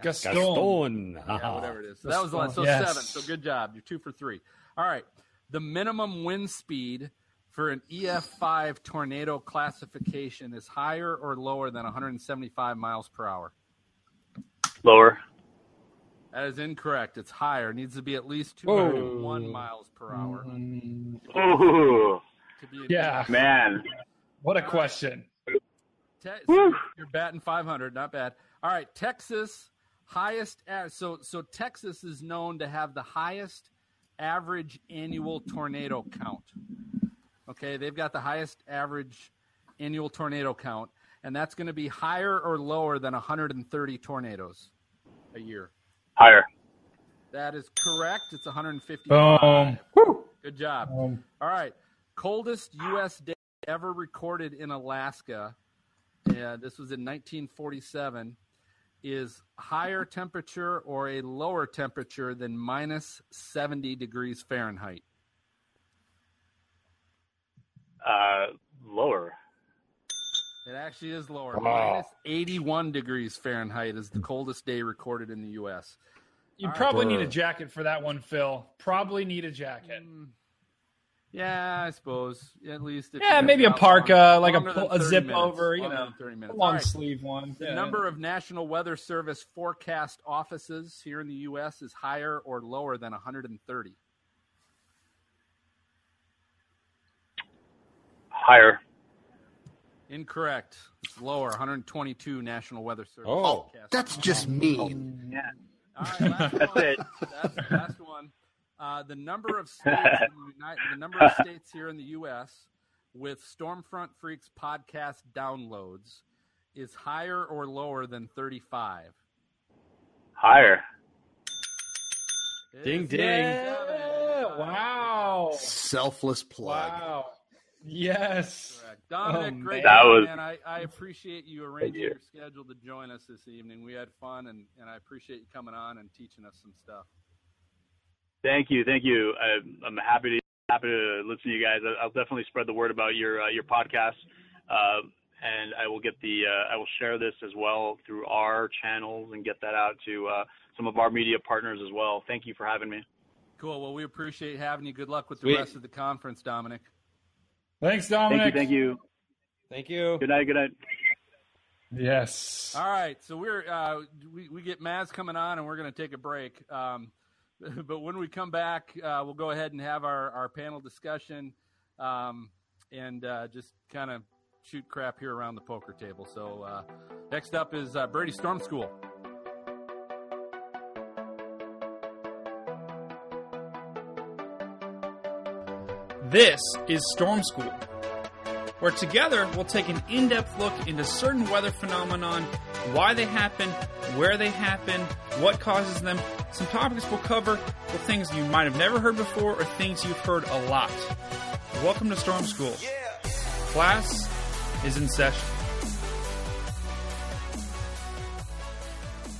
Gaston. Gaston. Yeah, whatever it is. So that was the one. So Yes. seven. So good job. You're two for three. All right. The minimum wind speed for an EF5 tornado classification is higher or lower than 175 miles per hour. Lower. That is incorrect. It's higher. It needs to be at least 201 miles per hour Ooh, to be. an Yeah. man. What a question. Te- so you're batting 500, not bad. All right, Texas highest. So so Texas is known to have the highest average annual tornado count. Okay, they've got the highest average annual tornado count, and that's going to be higher or lower than 130 tornadoes a year. Higher. That is correct. It's 150. Boom. Woo. Good job. Boom. All right. Coldest U.S. day ever recorded in Alaska. Yeah, this was in 1947. Is higher temperature or a lower temperature than minus 70 degrees Fahrenheit? Uh, lower. It actually is lower. Wow. Minus 81 degrees Fahrenheit is the coldest day recorded in the U.S. You All right. probably need a jacket for that one, Phil. Probably need a jacket. Mm, Yeah, I suppose. At least. if Yeah, maybe a parka, long- like a longer than pull- a zip minutes. over, you know, 30 minutes. All long right. sleeve one. The Yeah. number of National Weather Service forecast offices here in the U.S. is higher or lower than 130. Higher. Incorrect. It's lower. 122 National Weather Service. Oh, forecast That's offices. just mean. Yeah. All right, last That's one. it. That's the last one. Uh, the number of states, the, United, the number of (laughs) states here in the U.S. with Stormfront Freaks podcast downloads is higher or lower than 35. Higher. It Ding, ding. 37. Wow. Selfless plug. Wow. Yes. Correct. Dominic, Oh, great man. That was- man. I, I appreciate you arranging you. your schedule to join us this evening. We had fun, and, and I appreciate you coming on and teaching us some stuff. Thank you, thank you. I, I'm happy to happy to listen to you guys. I'll definitely spread the word about your uh, your podcast, uh, and I will get the uh, I will share this as well through our channels and get that out to uh, some of our media partners as well. Thank you for having me. Cool. Well, we appreciate having you. Good luck with Sweet. the rest of the conference, Dominic. Thanks, Thank Dominic. you, thank you. Thank you. Good night, good night. Yes. All right, so we're uh, we we get Maz coming on, and we're going to take a break. Um, (laughs) but when we come back, uh, we'll go ahead and have our our panel discussion, um, and uh, just kind of shoot crap here around the poker table. So uh, next up is uh, Brady Storm School. This is Storm School, where together we'll take an in depth look into certain weather phenomenon, why they happen, where they happen, what causes them. Some topics we'll cover the things you might have never heard before or things you've heard a lot. Welcome to Storm School. Class is in session.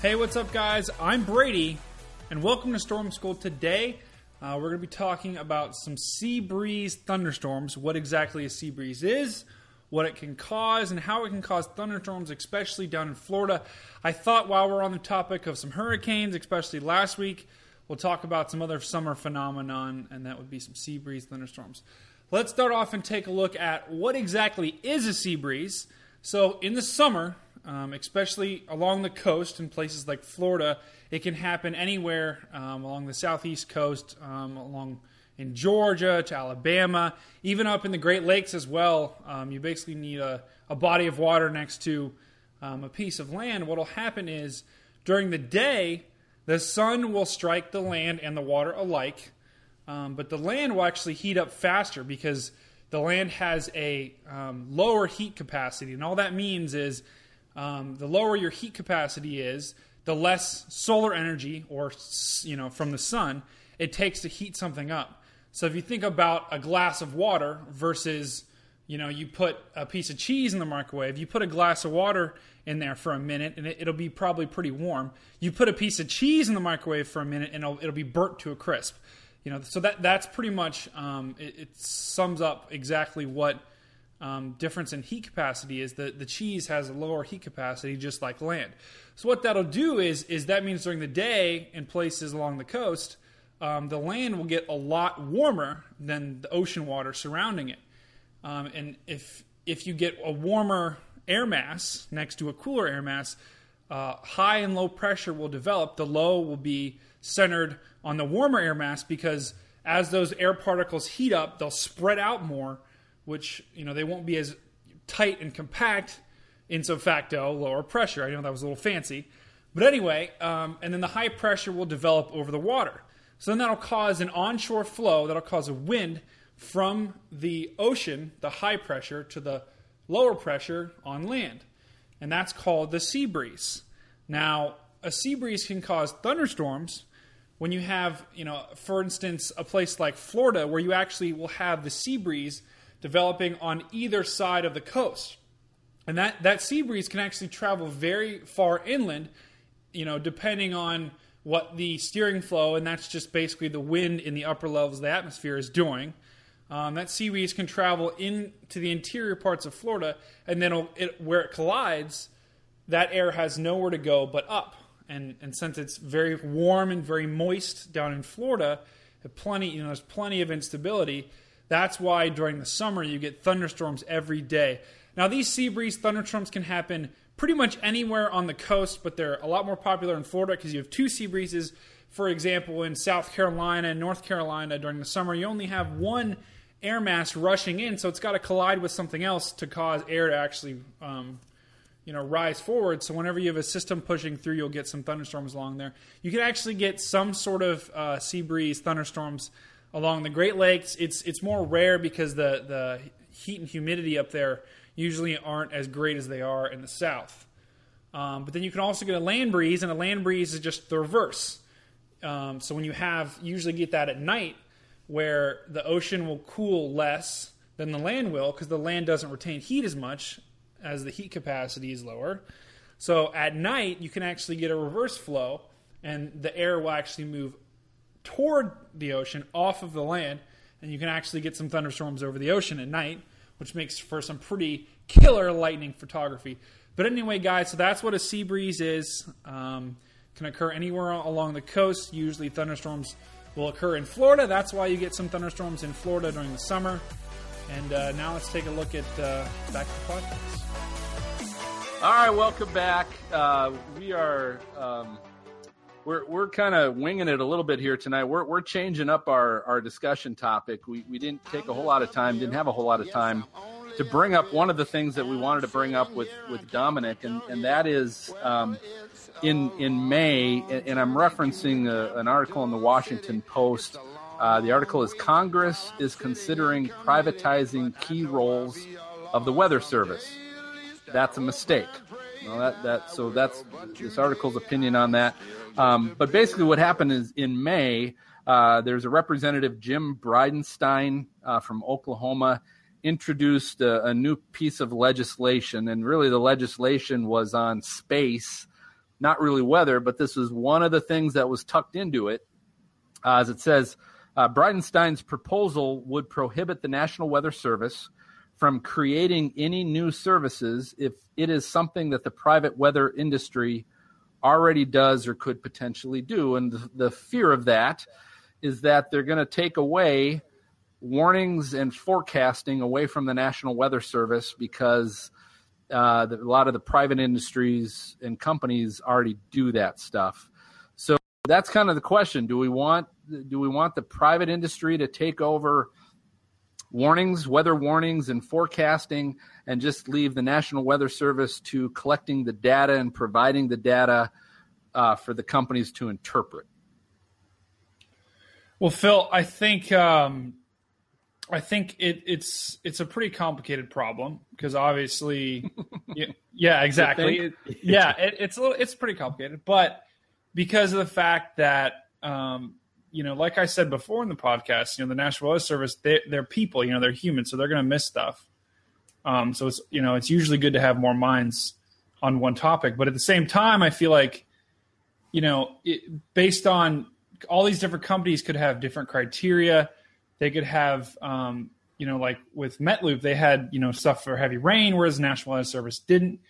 Hey, what's up, guys? I'm Brady, and welcome to Storm School. Today, uh, we're going to be talking about some sea breeze thunderstorms, what exactly a sea breeze is, what it can cause, and how it can cause thunderstorms, especially down in Florida. I thought while we're on the topic of some hurricanes, especially last week, we'll talk about some other summer phenomenon, and that would be some sea breeze thunderstorms. Let's start off and take a look at what exactly is a sea breeze. So, in the summer, um, especially along the coast in places like Florida, it can happen anywhere um, along the southeast coast, um, along in Georgia to Alabama, even up in the Great Lakes as well. Um, you basically need a, a body of water next to um, a piece of land. What will happen is during the day, the sun will strike the land and the water alike, um, but the land will actually heat up faster because the land has a um, lower heat capacity, and all that means is um, the lower your heat capacity is, the less solar energy, or you know, from the sun, it takes to heat something up. So if you think about a glass of water versus, you know, you put a piece of cheese in the microwave, you put a glass of water in there for a minute, and it, it'll be probably pretty warm. You put a piece of cheese in the microwave for a minute, and it'll, it'll be burnt to a crisp. You know, so that that's pretty much um, it, it sums up exactly what um, difference in heat capacity is that the cheese has a lower heat capacity, just like land. So what that'll do is is that means during the day in places along the coast, um, the land will get a lot warmer than the ocean water surrounding it. Um, and if if you get a warmer air mass next to a cooler air mass, uh, high and low pressure will develop. The low will be centered on the warmer air mass because as those air particles heat up, they'll spread out more, which you know they won't be as tight and compact in so facto lower pressure. I know that was a little fancy, but anyway, um, and then the high pressure will develop over the water. So then that'll cause an onshore flow that'll cause a wind from the ocean, the high pressure, to the lower pressure on land. And that's called the sea breeze. Now, a sea breeze can cause thunderstorms when you have, you know, for instance, a place like Florida where you actually will have the sea breeze developing on either side of the coast. And that, that sea breeze can actually travel very far inland, you know, depending on what the steering flow, and that's just basically the wind in the upper levels of the atmosphere, is doing. Um, that sea breeze can travel into the interior parts of Florida, and then it, where it collides, that air has nowhere to go but up. And, and since it's very warm and very moist down in Florida, plenty you know there's plenty of instability. That's why during the summer you get thunderstorms every day. Now these sea breeze thunderstorms can happen pretty much anywhere on the coast, but they're a lot more popular in Florida because you have two sea breezes. For example, in South Carolina and North Carolina during the summer, you only have one air mass rushing in, so it's got to collide with something else to cause air to actually um, you know rise forward. So whenever you have a system pushing through, you'll get some thunderstorms along there. You can actually get some sort of uh, sea breeze thunderstorms along the Great Lakes. It's it's more rare because the the heat and humidity up there usually aren't as great as they are in the south. Um, but then you can also get a land breeze, and a land breeze is just the reverse. Um, so when you have usually get that at night, where the ocean will cool less than the land will, because the land doesn't retain heat as much as the heat capacity is lower. So at night, you can actually get a reverse flow, and the air will actually move toward the ocean off of the land, and you can actually get some thunderstorms over the ocean at night, which makes for some pretty killer lightning photography. But anyway, guys, so that's what a sea breeze is. Um, can occur anywhere along the coast. Usually, thunderstorms will occur in Florida. That's why you get some thunderstorms in Florida during the summer. And uh, now let's take a look at uh, back to the podcast. All right, welcome back. Uh, we are um, we're we're kind of winging it a little bit here tonight. We're we're changing up our our discussion topic. We we didn't take a whole lot of time, didn't have a whole lot of time to bring up one of the things that we wanted to bring up with with Dominic, and and that is um, in in May, and I'm referencing a, an article in the Washington Post. Uh, the article is Congress is considering privatizing key roles of the Weather Service that's a mistake. Well, that, that so that's this article's opinion on that. Um, but basically, what happened is in May, uh, there's a representative Jim Bridenstine uh, from Oklahoma introduced a, a, new piece of legislation, and really the legislation was on space, not really weather, but this was one of the things that was tucked into it. Uh, as it says, uh, Bridenstine's proposal would prohibit the National Weather Service from creating any new services if it is something that the private weather industry already does or could potentially do. And the, the fear of that is that they're going to take away warnings and forecasting away from the National Weather Service because uh, the, a lot of the private industries and companies already do that stuff. So that's kind of the question: Do we want do we want the private industry to take over? Warnings, weather warnings, and forecasting, and just leave the National Weather Service to collecting the data and providing the data uh, for the companies to interpret. Well, Phil, I think um, I think it, it's it's a pretty complicated problem because obviously, (laughs) yeah, yeah, exactly, yeah, it, it's a little, it's pretty complicated, but because of the fact that um, you know, like I said before in the podcast, you know, the National Weather Service, they, they're people, you know, they're human, so they're going to miss stuff. Um, so it's, you know, it's usually good to have more minds on one topic. But at the same time, I feel like, you know, it, based on all these different companies could have different criteria. They could have, um, you know, like with Metloop, they had, you know, stuff for heavy rain, whereas the National Weather Service didn't.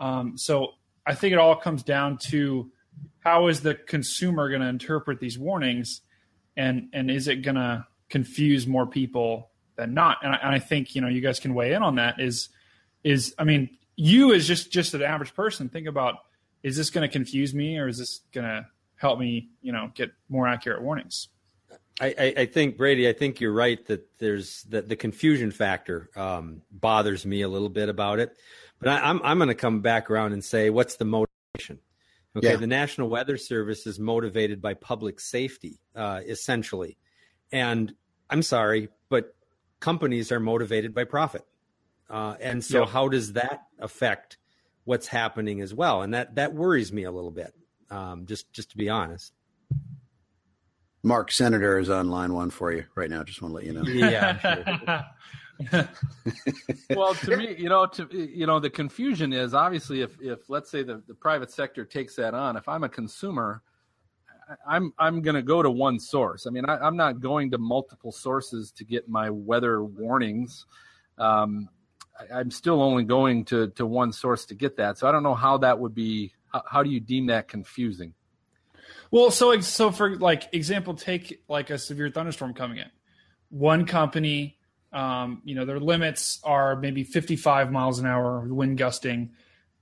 Um, so I think it all comes down to how is the consumer going to interpret these warnings and and is it going to confuse more people than not? And I, and I, think you know you guys can weigh in on that. Is is I mean you as just just an average person think about is this going to confuse me or is this going to help me you know get more accurate warnings? I, I, think Brady, I think you're right that there's that the confusion factor um, bothers me a little bit about it, but I, I'm I'm going to come back around and say what's the motivation? Okay, yeah. the National Weather Service is motivated by public safety, uh, essentially. And I'm sorry, but companies are motivated by profit. Uh, and so, yeah. how does that affect what's happening as well? And that that worries me a little bit. Um, just just to be honest. Mark Senator is on line one for you right now. Just want to let you know. Yeah, (laughs) (laughs) well, to me, you know, to you know, the confusion is obviously if if let's say the, the private sector takes that on, if I'm a consumer, I'm I'm going to go to one source. I mean, I, am not going to multiple sources to get my weather warnings. Um, I, am still only going to to one source to get that. So I don't know how that would be. How, how do you deem that confusing? Well, so so for like example, take like a severe thunderstorm coming in. One company um, you know, their limits are maybe 55 miles an hour wind gusting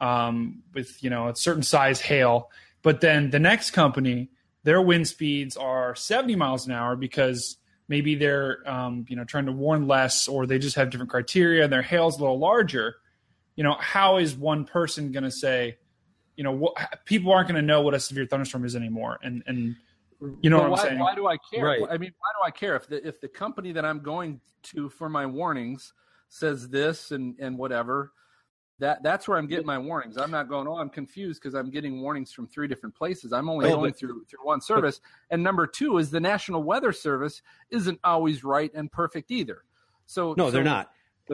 um, with, you know, a certain size hail. But then the next company, their wind speeds are 70 miles an hour because maybe they're, um, you know, trying to warn less or they just have different criteria and their hail's a little larger. You know, how is one person going to say, you know, what, people aren't going to know what a severe thunderstorm is anymore. And, and, you know what why, I'm saying? Why do I care? Right. I mean, why do I care if the if the company that I'm going to for my warnings says this and and whatever? That that's where I'm getting my warnings. I'm not going. Oh, I'm confused because I'm getting warnings from three different places. I'm only oh, going but, through through one service. But, and number two is the National Weather Service isn't always right and perfect either. So no, so, they're not.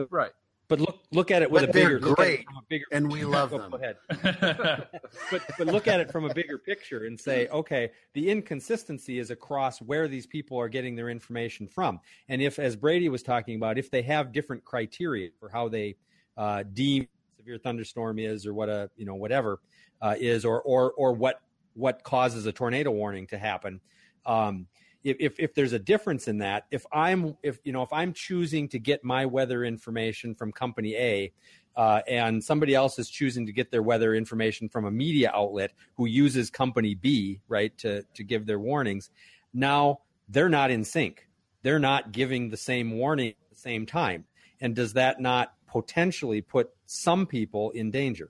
Right. But look look at it with But a bigger look at it great, from a bigger and we love Go them. ahead. (laughs) but but look at it from a bigger picture and say, okay, the inconsistency is across where these people are getting their information from. And if, as Brady was talking about, if they have different criteria for how they uh, deem severe thunderstorm is, or what a you know whatever uh, is, or or or what what causes a tornado warning to happen. Um, if, if there's a difference in that, if I'm if you know if I'm choosing to get my weather information from company A, uh, and somebody else is choosing to get their weather information from a media outlet who uses company B, right, to to give their warnings, now they're not in sync. They're not giving the same warning at the same time, and does that not potentially put some people in danger?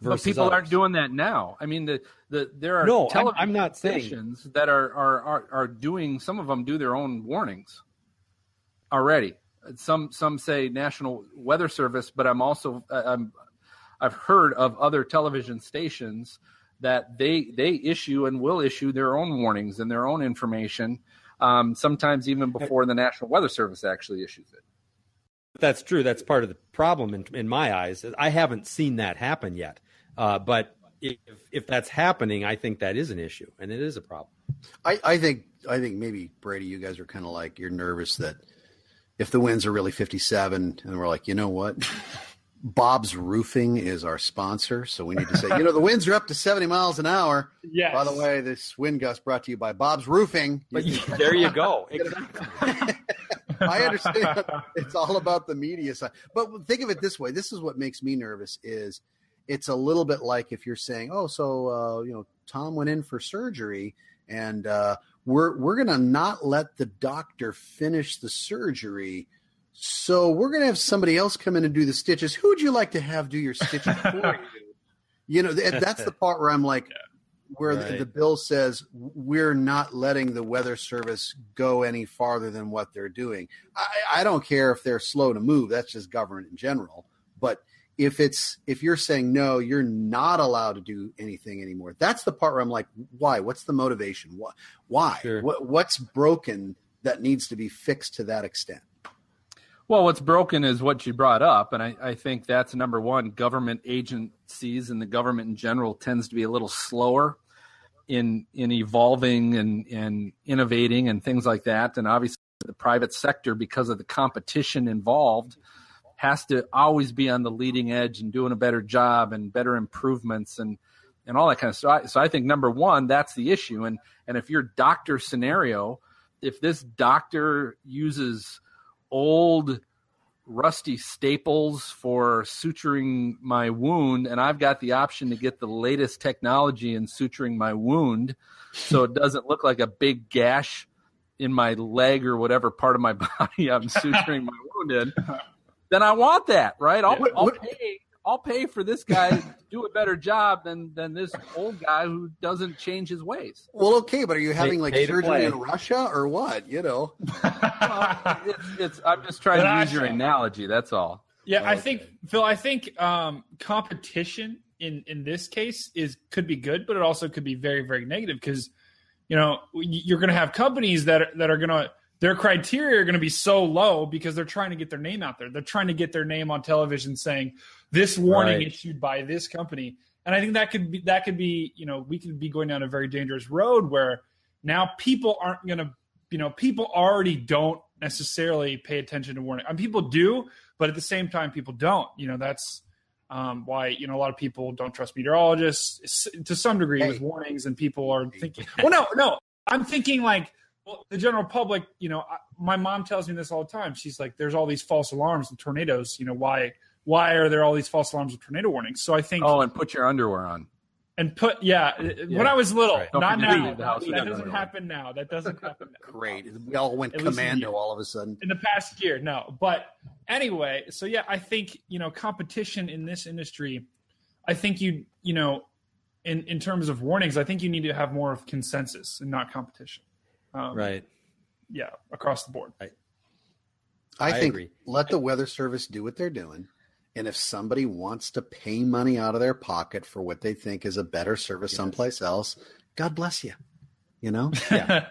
But people aren't doing that now. I mean, the, the there are No, I'm- television I'm not saying- stations that are, are are are doing. Some of them do their own warnings already. Some some say National Weather Service, but I'm also I'm I've heard of other television stations that they they issue and will issue their own warnings and their own information. Um, sometimes even before the National Weather Service actually issues it. That's true. That's part of the problem in, in my eyes. I haven't seen that happen yet. Uh, but if, if that's happening, I think that is an issue and it is a problem. I, I think I think maybe Brady, you guys are kind of like you're nervous that if the winds are really 57, and we're like, you know what, (laughs) Bob's Roofing is our sponsor, so we need to say, you know, the winds are up to 70 miles an hour. yes. By the way, this wind gust brought to you by Bob's Roofing. But you, there you go. Exactly. (laughs) I understand it's all about the media side, but think of it this way: this is what makes me nervous. Is it's a little bit like if you're saying, "Oh, so uh, you know, Tom went in for surgery, and uh, we're we're gonna not let the doctor finish the surgery." So we're going to have somebody else come in and do the stitches. Who would you like to have do your stitches (laughs) for you? You know, that's the part where I'm like, where the, the bill says we're not letting the weather service go any farther than what they're doing. I, I don't care if they're slow to move. That's just government in general. But if it's if you're saying no, you're not allowed to do anything anymore. That's the part where I'm like, why? What's the motivation? Why? Why? Sure. What, what's broken that needs to be fixed to that extent? Well, what's broken is what you brought up, and I, I think that's number one. Government agencies and the government in general tends to be a little slower in in evolving and and innovating and things like that. And obviously, the private sector, because of the competition involved, has to always be on the leading edge and doing a better job and better improvements and and all that kind of stuff. So I, so I think number one, that's the issue. And and if your doctor scenario, if this doctor uses old rusty staples for suturing my wound and I've got the option to get the latest technology in suturing my wound so it doesn't look like a big gash in my leg or whatever part of my (laughs) body I'm suturing my wound in then I want that right? I'll, What- I'll what- pay I'll pay for this guy to (laughs) do a better job than than this old guy who doesn't change his ways. Well, okay, but are you having like surgery in Russia or what? You know, (laughs) well, it's, it's I'm just trying to But use your analogy that's all. Yeah, I think Phil. I think um, competition in in this case is could be good, but it also could be very very negative because you know you're going to have companies that are, that are going to their criteria are going to be so low because they're trying to get their name out there. They're trying to get their name on television saying this warning Right. issued by this company. And I think that could be that could be you know we could be going down a very dangerous road where now people aren't going to you know people already don't necessarily pay attention to warning. I mean, people do, but at the same time, people don't. You know, that's um, why you know a lot of people don't trust meteorologists to some degree with warnings, and people are thinking, (laughs) well, no, no, I'm thinking like well, the general public. You know, I, my mom tells me this all the time. She's like, "There's all these false alarms and tornadoes. You know, why?" Why are there all these false alarms and tornado warnings? So I think, oh and put your underwear on and put, yeah, uh, when I was little, Right. Don't not forget to now. leave the house that doesn't underwear. happen now. That doesn't happen. Now. (laughs) great. We all went At commando all of a sudden. in the past year no but anyway so yeah i think you know competition in this industry i think you you know in in terms of warnings i think you need to have more of consensus and not competition um, Right. yeah across the board I, I think agree. let the weather service do what they're doing. And if somebody wants to pay money out of their pocket for what they think is a better service someplace else, God bless you. You know? (laughs) I,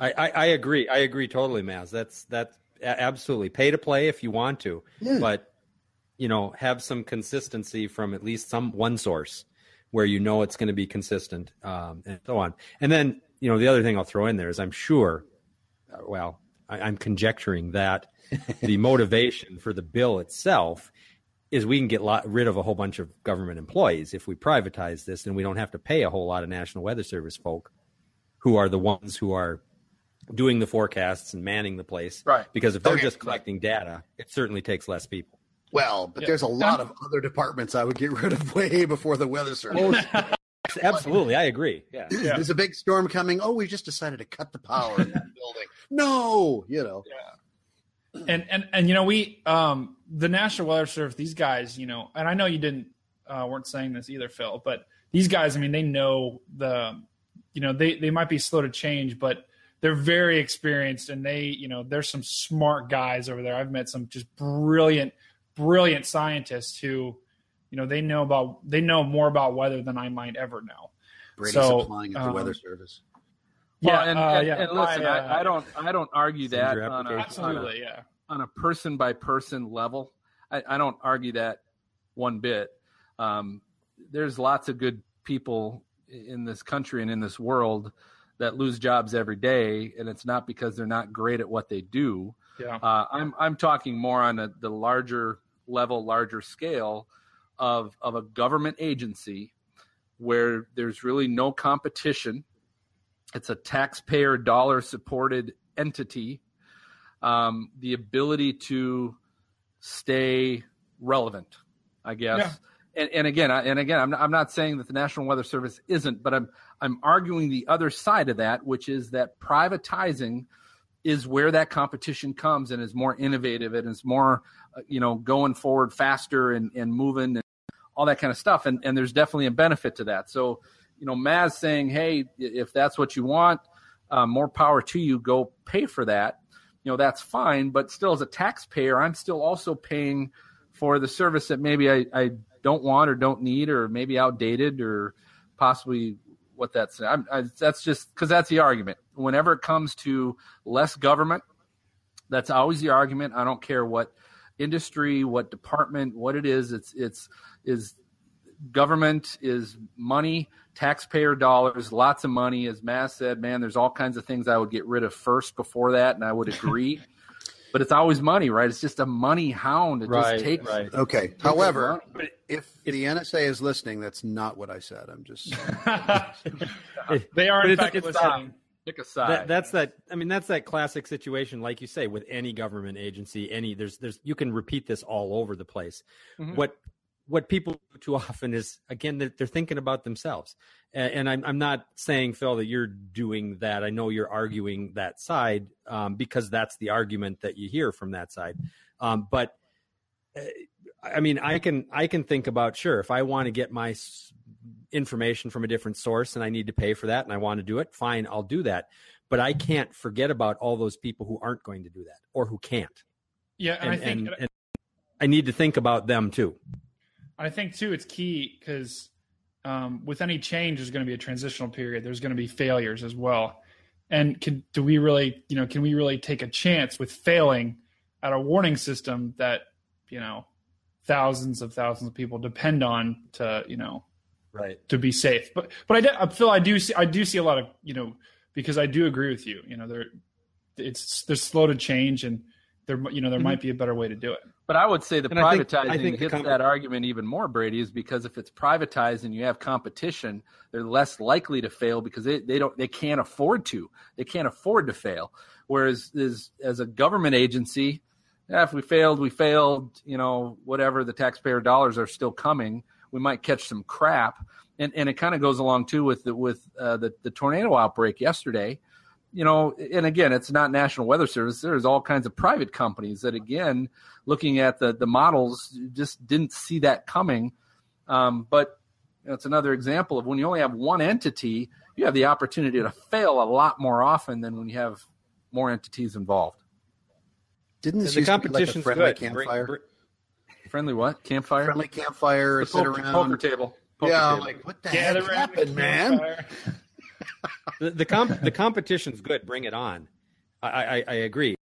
I, I agree. I agree totally, Maz. That's that's absolutely pay to play if you want to, Yeah. but you know, have some consistency from at least some one source where you know it's going to be consistent um, and so on. And then, you know, the other thing I'll throw in there is I'm sure, uh, well, I, I'm conjecturing that (laughs) the motivation for the bill itself is we can get lot, rid of a whole bunch of government employees if we privatize this and we don't have to pay a whole lot of National Weather Service folk who are the ones who are doing the forecasts and manning the place. Right. Because if they're Okay. just collecting data, it certainly takes less people. Well, but Yeah. there's a lot of other departments I would get rid of (laughs) way before the weather service. Absolutely, I agree. Yeah. Yeah. There's a big storm coming. Oh, we just decided to cut the power in that building. (laughs) No, you know. Yeah. and and and you know we um the national weather service these guys you know and i know you didn't uh weren't saying this either phil but these guys i mean they know the you know they they might be slow to change but they're very experienced and they you know there's some smart guys over there i've met some just brilliant brilliant scientists who you know they know about they know more about weather than i might ever know Brady's So, applying at the um, weather service. Well, yeah and, uh, and, yeah and listen, I, I, uh, I don't, I don't argue that on a, application. on a absolutely yeah on a person by person level. I, I don't argue that one bit. Um, there's lots of good people in this country and in this world that lose jobs every day, and it's not because they're not great at what they do. yeah Uh, I'm I'm talking more on a, the larger level, larger scale of of a government agency where there's really no competition. It's a taxpayer dollar supported entity. Um, the ability to stay relevant, I guess. And, and again, I, and again, I'm not, I'm not saying that the National Weather Service isn't, but I'm I'm arguing the other side of that, which is that privatizing is where that competition comes and is more innovative and is more, uh, you know, going forward faster and, and moving and all that kind of stuff. And, and there's definitely a benefit to that. So, you know, Maz saying, hey, if that's what you want, uh, more power to you, go pay for that. You know, that's fine. But still, as a taxpayer, I'm still also paying for the service that maybe I, I don't want or don't need or maybe outdated or possibly what that's I, that's just because that's the argument whenever it comes to less government that's always the argument i don't care what industry what department what it is it's it's is government is money taxpayer dollars lots of money as matt said man there's all kinds of things i would get rid of first before that and i would agree (laughs) but it's always money right it's just a money hound it Right, just takes right. Okay. However, money. if the NSA is listening, that's not what I said. I'm just (laughs) they are But in it's- fact it's, listening. pick a side That, that's that. I mean, that's that classic situation, like you say, with any government agency. Any there's there's you can repeat this all over the place. Mhm. What what people do too often is again they're, they're thinking about themselves. And, and I'm I'm not saying Phil that you're doing that. I know you're arguing that side um, because that's the argument that you hear from that side. Um, but uh, I mean, I can I can think about sure if I want to get my s- information from a different source and I need to pay for that and I want to do it, fine, I'll do that. But I can't forget about all those people who aren't going to do that or who can't. yeah and, And, i think and, and I need to think about them too. I think too, it's key because um, with any change, there's going to be a transitional period. There's going to be failures as well. And can do we really, you know, can we really take a chance with failing at a warning system that you know thousands of thousands of people depend on to, you know, Right. to be safe? But but I, do- I feel I do see I do see a lot of you know because I do agree with you. You know, there it's they're slow to change and there you know there might be a better way to do it. But I would say the And I think- privatizing I think the hits com- that argument even more, Brady, is because if it's privatized and you have competition, they're less likely to fail because they, they don't they can't afford to. They can't afford to fail. Whereas as as a government agency, yeah, if we failed, we failed. You know, whatever the taxpayer dollars are still coming. We might catch some crap, and and it kind of goes along too with the, with uh, the the tornado outbreak yesterday you know, and again, it's not National Weather Service. There's all kinds of private companies that, again, looking at the the models, just didn't see that coming. Um, but it's another example of when you only have one entity, you have the opportunity to fail a lot more often than when you have more entities involved. didn't this the used to be like friendly good. Bring- campfire? bring- Friendly what? Campfire? friendly campfire, The sit poker, around. poker table. Poker yeah, table. like what the Gather heck happened, man? Campfire. the the, comp- the competition's good. Bring it on. I, I, I agree,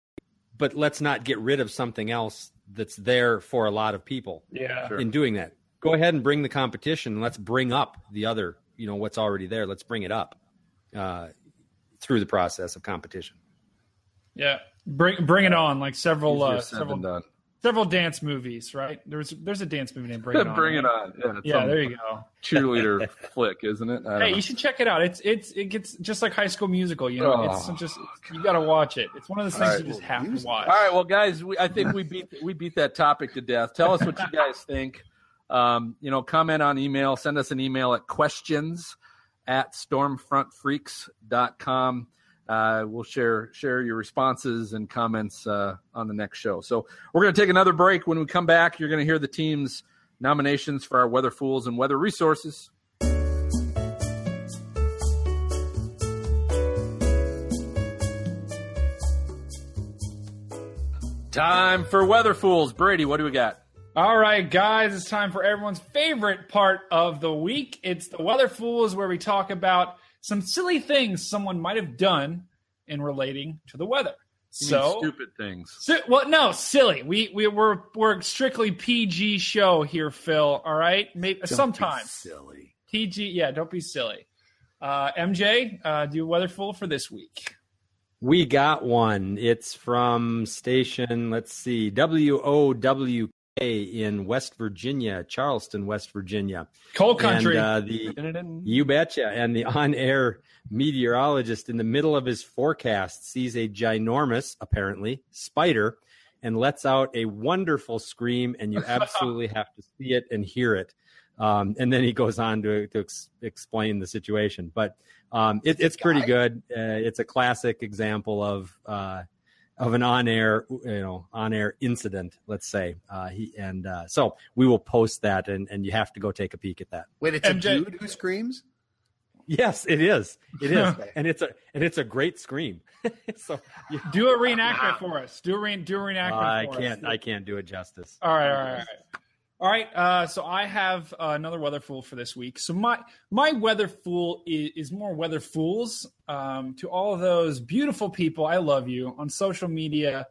but let's not get rid of something else that's there for a lot of people Yeah. Sure. in doing that. Go ahead and bring the competition. and Let's bring up the other, you know, what's already there. Let's bring it up uh, through the process of competition. Yeah. Bring bring it on like several Easier uh, several done. Several dance movies, right? There's there's a dance movie named Bring It (laughs) On. Bring it on. Yeah, Yeah, there you go. cheerleader (laughs) flick, isn't it? Hey, know. you should check it out. It's it's it gets just like High School Musical. You know, Oh, it's just you got to watch it. It's one of those things All you just have to watch. All right, well, guys, we, I think (laughs) we beat we beat that topic to death. Tell us what you guys think. Um, you know, comment on email. Send us an email at questions at stormfrontfreaks.com. Uh, we'll share share your responses and comments uh, on the next show. So we're going to take another break. When we come back, you're going to hear the team's nominations for our Weather Fools and Weather Resources. Time for Weather Fools. Brady, what do we got? All right, guys, it's time for everyone's favorite part of the week. It's the Weather Fools, where we talk about some silly things someone might have done in relating to the weather. You mean So, stupid things. si- well, no, silly. We we we're we're strictly PG show here, Phil. All right, maybe sometimes silly. PG. Yeah, don't be silly. Uh, MJ, uh, do a weather fool for this week. We got one. It's from station, let's see, WOWK in West Virginia, Charleston, West Virginia. Coal country. And uh, the you betcha. And the on-air meteorologist in the middle of his forecast sees a ginormous, apparently, spider and lets out a wonderful scream, and you (laughs) absolutely have to see it and hear it. Um, and then he goes on to, to ex- explain the situation. But um, it, it's pretty good. Uh, it's a classic example of uh, of an on-air, you know, on-air incident. Let's say. Uh, he and uh, so we will post that, and, and you have to go take a peek at that. Wait, it's MJ. a dude who screams. Yes, it is. It is, and it's a and it's a great scream. (laughs) so you, do a reenactment for us. Do a re- do a reenactment. I for can't Us. I can't do it justice. All right, all right, all right. All right, uh, so I have uh, another weather fool for this week. So my my weather fool is, is more weather fools um, to all of those beautiful people. I love you on social media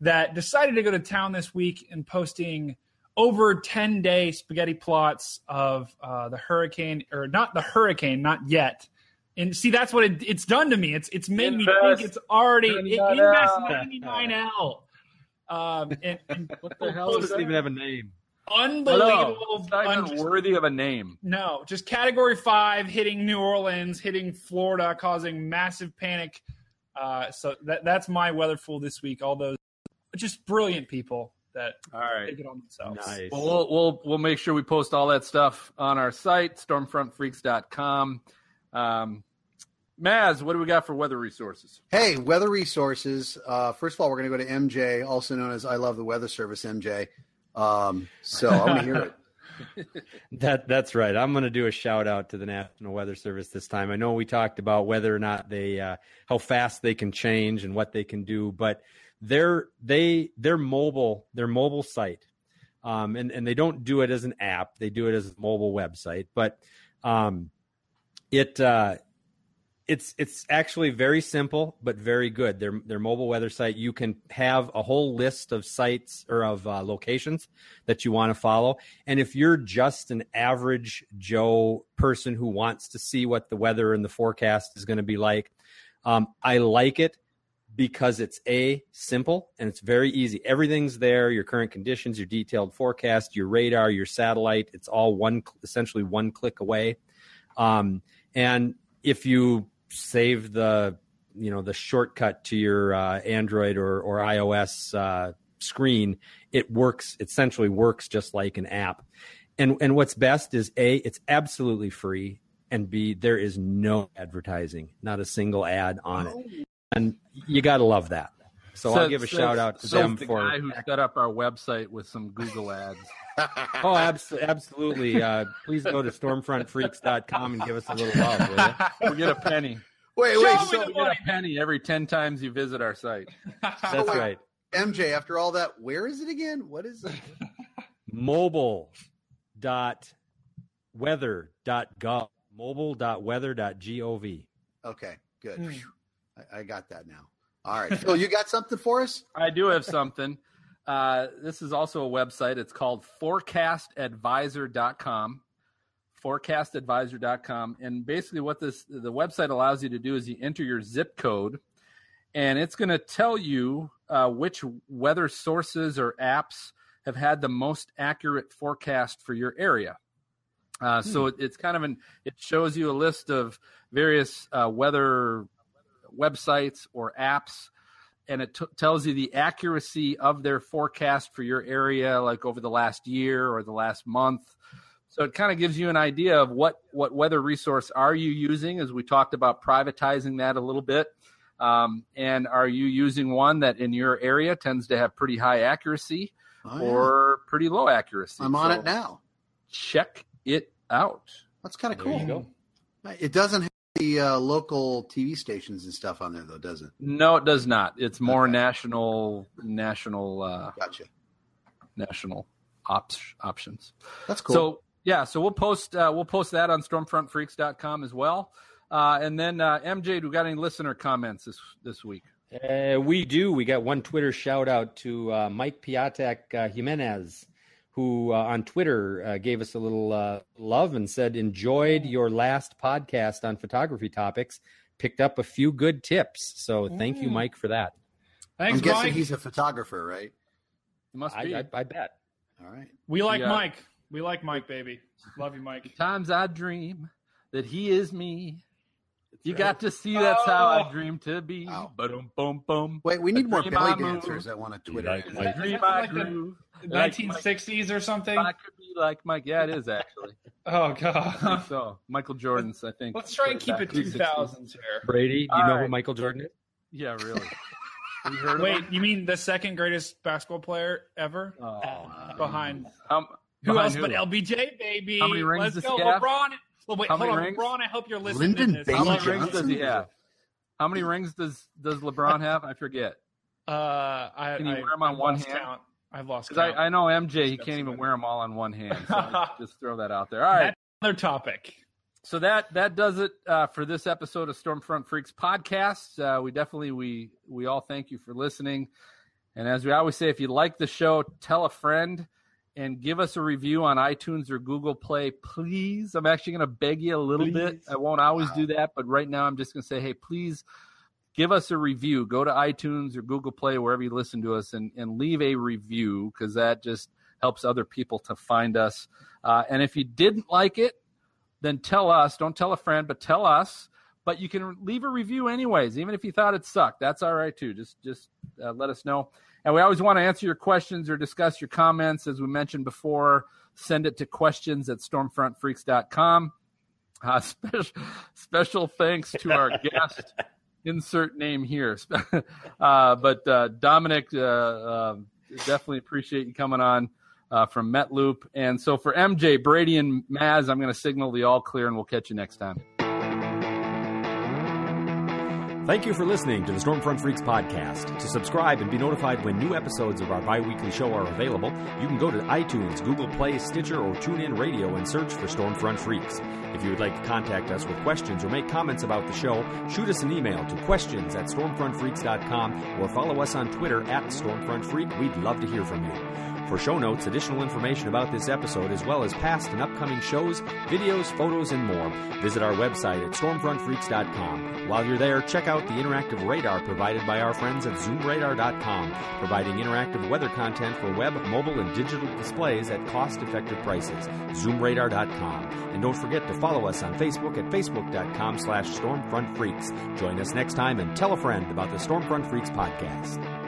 that decided to go to town this week and posting over ten day spaghetti plots of uh, the hurricane or not the hurricane, not yet. And see, that's what it, it's done to me. It's it's made me think it's already it, 99L. invest ninety nine L. Um, and, and (laughs) What the hell It is doesn't that? even have a name. Unbelievable. It's not even un- worthy of a name. no, just category five hitting New Orleans, hitting Florida, causing massive panic. Uh, so that that's my weather fool this week. All those just brilliant people that All right. take it on themselves. Nice. Well, we'll we'll we'll make sure we post all that stuff on our site, stormfrontfreaks.com. Um, Maz, what do we got for weather resources? Hey, weather resources. Uh, first of all, we're going to go to MJ, also known as I Love the Weather Service, MJ. Um, so I want to hear it. (laughs) That that's right. I'm going to do a shout out to the National Weather Service this time. I know we talked about whether or not they uh, how fast they can change and what they can do, but their they their mobile their mobile site, um, and and they don't do it as an app. They do it as a mobile website, but um, it uh, it's it's actually very simple but very good. Their their mobile weather site. You can have a whole list of sites or of uh, locations that you want to follow. And if you're just an average Joe person who wants to see what the weather and the forecast is going to be like, um, I like it because it's a simple and it's very easy. Everything's there: your current conditions, your detailed forecast, your radar, your satellite. It's all one essentially one click away. Um, and if you save the you know the shortcut to your uh, Android or or iOS uh, screen, it works It essentially works just like an app. And and what's best is a it's absolutely free, and b there is no advertising, not a single ad on it, and you got to love that. So I'll give a says- shout out to says them the for the guy who set up our website with some Google ads. (laughs) Oh, abs- absolutely. Uh, please go to stormfrontfreaks.com and give us a little love, will you? We'll get a penny. Wait, Show wait. me So, the We'll get a penny every ten times you visit our site. (laughs) That's wait. right. MJ, after all that, where is it again? What is it? Mobile dot weather dot gov. Mobile dot weather dot gov. Okay, good. Hmm. I, I got that now. All right, Phil, you got something for us? I do have something. Uh, this is also a website. It's called forecastadvisor.com. Forecastadvisor.com. And basically, what this the website allows you to do is you enter your zip code, and it's going to tell you uh, which weather sources or apps have had the most accurate forecast for your area. Uh, so it, it's kind of an it shows you a list of various uh, weather websites or apps and it t- tells you the accuracy of their forecast for your area like over the last year or the last month so it kind of gives you an idea of what what weather resource are you using as we talked about privatizing that a little bit um, and are you using one that in your area tends to have pretty high accuracy Oh, yeah. or pretty low accuracy I'm on So it now. check it out That's kind of cool. you go. It doesn't have the uh, local TV stations and stuff on there, though, does it? no it does not it's more Okay. national national uh, Gotcha. national ops options That's cool. So yeah, so we'll post uh, we'll post that on stormfrontfreaks.com as well. Uh, and then uh, MJ, do we got any listener comments this this week? Uh, we do. We got one Twitter shout out to uh, Mike Piatek uh, Jimenez, who uh, on Twitter uh, gave us a little uh, love and said, Enjoyed your last podcast on photography topics. Picked up a few good tips. So thank you, Mike, for that. Thanks, I'm guessing Mike. he's a photographer, right? It must I, be. I, I bet. All right. we like Yeah. Mike. We like Mike, baby. Love you, Mike. Times I dream that he is me. You got to see that's how I Oh. dream to be. Wow. Boom, boom, boom. Wait, we need more belly I move. dancers that want to Twitter. like in. Mike. Dream Is that I like the grew. Like 1960s or something. I could be like Mike. Yeah, it is actually. (laughs) Oh god. so Michael Jordan's. I think. Let's try and keep it 2000s here. Brady, do you All know right. who Michael Jordan is? Yeah, really. (laughs) You heard Wait, you mean the second greatest basketball player ever? Oh, Behind um, who behind else but LBJ, baby? How many rings Let's does go, he have? LeBron. Well, wait, How hold many on, rings? LeBron. I hope you're listening Lyndon to this. How many rings does he have? How many rings does does LeBron have? I forget. Uh, I, Can you I, wear 'em on I've one lost hand? Count. I've lost Because count. I, I know MJ, he Got can't even good- wear them all on one hand. So (laughs) just throw that out there. All right. Another topic. So that that does it uh, for this episode of Stormfront Freaks podcast. Uh, we definitely we we all thank you for listening. And as we always say, if you like the show, tell a friend and give us a review on iTunes or Google Play, please. I'm actually going to beg you a little bit. I won't always do that, but right now I'm just going to say, hey, please give us a review. Go to iTunes or Google Play, wherever you listen to us, and, and leave a review because that just helps other people to find us. Uh, and if you didn't like it, then tell us. Don't tell a friend, but tell us. But you can leave a review anyways, even if you thought it sucked. That's all right too. Just just uh, let us know. And we always want to answer your questions or discuss your comments. As we mentioned before, send it to questions at stormfrontfreaks.com. Uh, (laughs) special, special thanks to our (laughs) guest. Insert name here. (laughs) Uh, but uh, Dominic, uh, uh, definitely appreciate you coming on uh, from MetLoop. And so for MJ, Brady, and Maz, I'm going to signal the all clear, and we'll catch you next time. Thank you for listening to the Stormfront Freaks podcast. To subscribe and be notified when new episodes of our bi weekly show are available, you can go to iTunes, Google Play, Stitcher, or TuneIn Radio and search for Stormfront Freaks. If you would like to contact us with questions or make comments about the show, shoot us an email to questions at stormfrontfreaks.com or follow us on Twitter at stormfrontfreak. We'd love to hear from you. For show notes, additional information about this episode, as well as past and upcoming shows, videos, photos, and more, visit our website at stormfrontfreaks.com. While you're there, check out the interactive radar provided by our friends at zoomradar.com, providing interactive weather content for web, mobile, and digital displays at cost-effective prices. zoomradar.com. And don't forget to follow us on Facebook at facebook.com slash stormfrontfreaks. Join us next time and tell a friend about the Stormfront Freaks podcast.